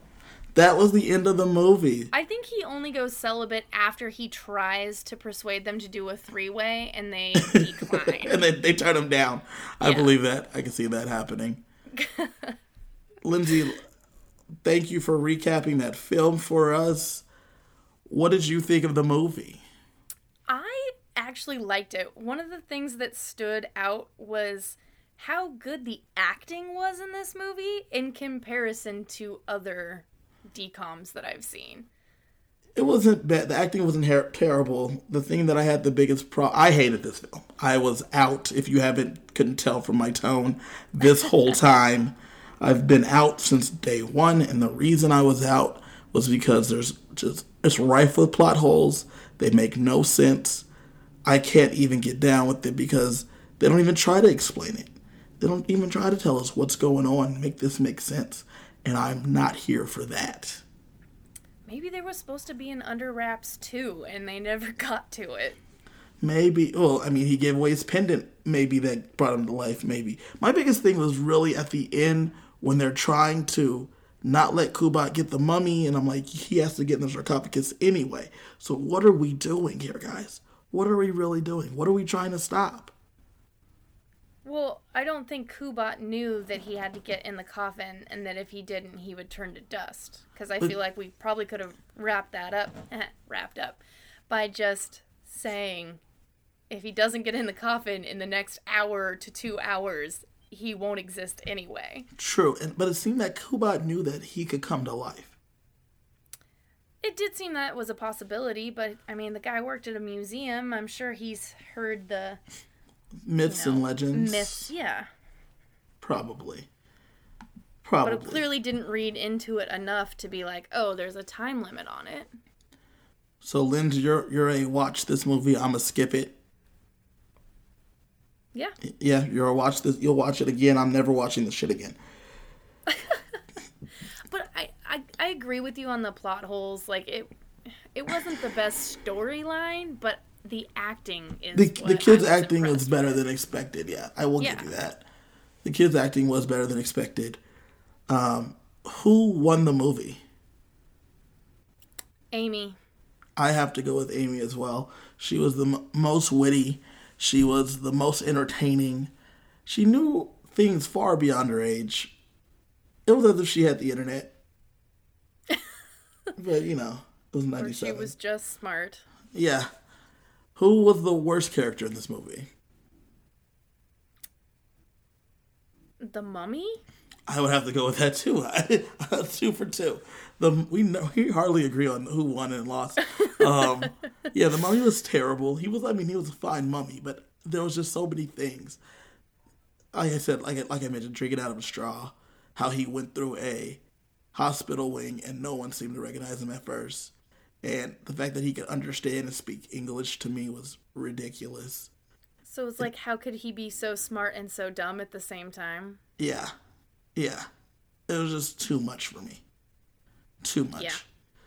That was the end of the movie. I think he only goes celibate after he tries to persuade them to do a three way and they decline. and they, they turn him down. I Yeah. believe that. I can see that happening. Lindsay, thank you for recapping that film for us. What did you think of the movie? Actually liked it. One of the things that stood out was how good the acting was in this movie in comparison to other decoms that I've seen. It wasn't bad. The acting wasn't her- terrible. The thing that I had the biggest pro, I hated this film. I was out. If you haven't couldn't tell from my tone, this whole time, I've been out since day one, and the reason I was out was because there's just it's rife with plot holes. They make no sense. I can't even get down with it because they don't even try to explain it. They don't even try to tell us what's going on, make this make sense, and I'm not here for that. Maybe there was supposed to be an under wraps too, and they never got to it. Maybe. Well, I mean, he gave away his pendant. Maybe that brought him to life. Maybe. My biggest thing was really at the end when they're trying to not let Kubat get the mummy, and I'm like, he has to get in the sarcophagus anyway. So what are we doing here, guys? What are we really doing? What are we trying to stop? Well, I don't think Kubat knew that he had to get in the coffin and that if he didn't, he would turn to dust. Because I feel like we probably could have wrapped that up, eh, wrapped up, by just saying if he doesn't get in the coffin in the next hour to two hours, he won't exist anyway. True, and, but it seemed that Kubat knew that he could come to life. It did seem that was a possibility, but I mean, the guy worked at a museum. I'm sure he's heard the Myths you know, and legends. myths. Yeah. Probably. But Probably. it clearly didn't read into it enough to be like, oh, there's a time limit on it. So, Lindsay, you're you're a watch this movie. I'ma skip it. Yeah. Yeah, you'll watch this. You'll watch it again. I'm never watching this shit again. But I, I, I agree with you on the plot holes. Like it it wasn't the best storyline, but the acting is The the kids' I was acting was impressed better with. than expected. Yeah, I will Yeah. give you that. The kids' acting was better than expected. Um, who won the movie? Amy. I have to go with Amy as well. She was the m- most witty. She was the most entertaining. She knew things far beyond her age. It was as if she had the internet. But you know, it was ninety she was just smart. Yeah. Who was the worst character in this movie? The mummy? I would have to go with that too. two for two. The we know we hardly agree on who won and lost. Um, yeah, the mummy was terrible. He was. I mean, he was a fine mummy, but there was just so many things. Like I said, like I- like I mentioned, drinking out of a straw. How he went through a hospital wing and no one seemed to recognize him at first, and the fact that he could understand and speak English to me was ridiculous. So it's like how could he be so smart and so dumb at the same time? Yeah. Yeah. It was just too much for me. Too much. Yeah.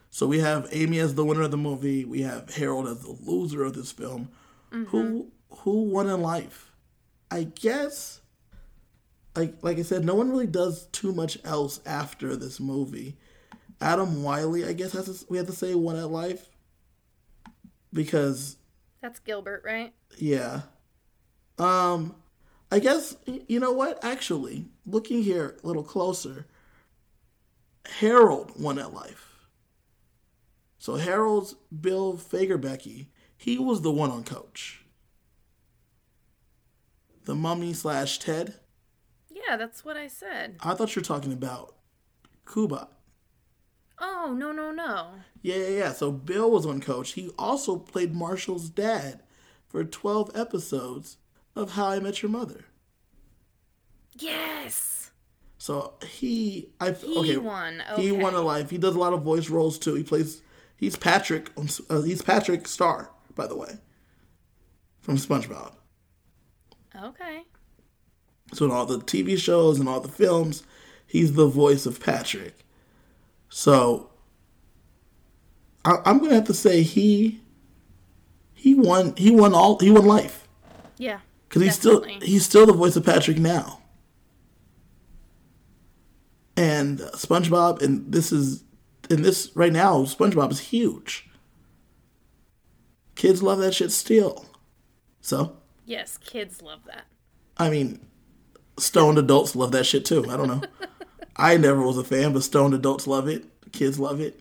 So we have Amy as the winner of the movie. We have Harold as the loser of this film. Mm-hmm. Who who won in life? I guess. Like like I said, no one really does too much else after this movie. Adam Wylie, I guess, has to, we have to say one at life because That's Gilbert, right? yeah. Um, I guess you know what? Actually, looking here a little closer, Harold won at life. So Harold's Bill Fagerbakke, he was the one on coach. The mummy slash Ted. Yeah, that's what I said. I thought you were talking about Kubat. Oh, no, no, no. Yeah, yeah, yeah. So Bill was on coach. He also played Marshall's dad for 12 episodes of How I Met Your Mother. Yes. So he, I He okay, won. He won a life. He does a lot of voice roles too. He plays. He's Patrick. on Uh, he's Patrick Star, by the way, from SpongeBob. Okay. So in all the TV shows and all the films, he's the voice of Patrick. So I, I'm gonna have to say he he won. He won all. He won life Yeah. because he's still he's still the voice of Patrick now. And SpongeBob, and this is, and this right now, SpongeBob is huge. Kids love that shit still. So, Yes, kids love that. I mean, stoned adults love that shit too. I don't know. I never was a fan, but stoned adults love it. Kids love it.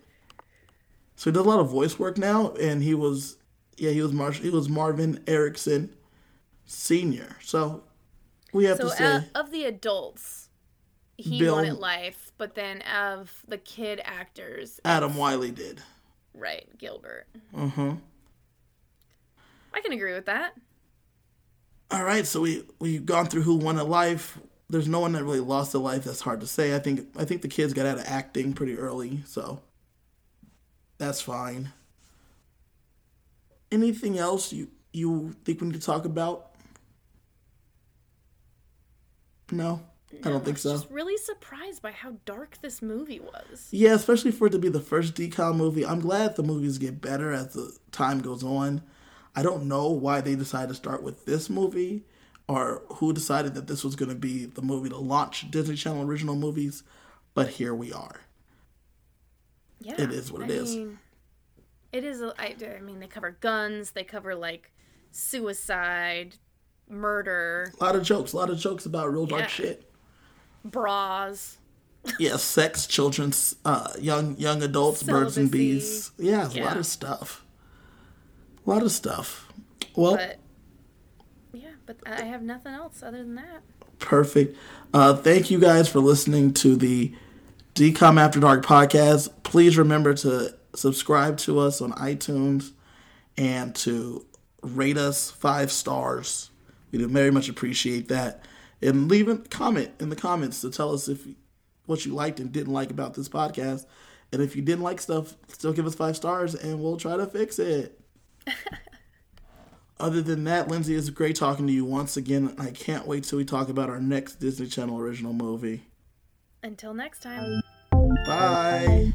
So he does a lot of voice work now, and he was, yeah, he was Marsh, he was Marvin Erickson, senior. So we have So, to say, uh, of the adults, he Bill- at life, but then of the kid actors, Adam Wylie did. right, Gilbert. Uh huh. I can agree with that. All right, so we we've gone through who won a life. There's no one that really lost a life. That's hard to say. I think I think the kids got out of acting pretty early, so that's fine. Anything else you you think we need to talk about? No, I don't think so. Just really surprised by how dark this movie was. Yeah, especially for it to be the first decom movie. I'm glad the movies get better as the time goes on. I don't know why they decided to start with this movie or who decided that this was going to be the movie to launch Disney Channel original movies, but here we are. Yeah, It is what it I is. Mean, it is. a- I, I mean, they cover guns. They cover like suicide, murder, A lot of jokes, a lot of jokes about real dark Yeah. shit. bras. Yeah, sex, children's, uh, young young adults, birds and bees. Yeah, it's a lot of stuff. A lot of stuff. Well, But yeah, but I have nothing else other than that. Perfect. Uh, thank you guys for listening to the Decom After Dark podcast. Please remember to subscribe to us on iTunes and to rate us five stars. We do very much appreciate that. And leave a comment in the comments to tell us if what you liked and didn't like about this podcast. And if you didn't like stuff, still give us five stars and we'll try to fix it. Other than that, Lindsay, it's great talking to you once again. I can't wait till we talk about our next Disney Channel original movie. Until next time. Bye.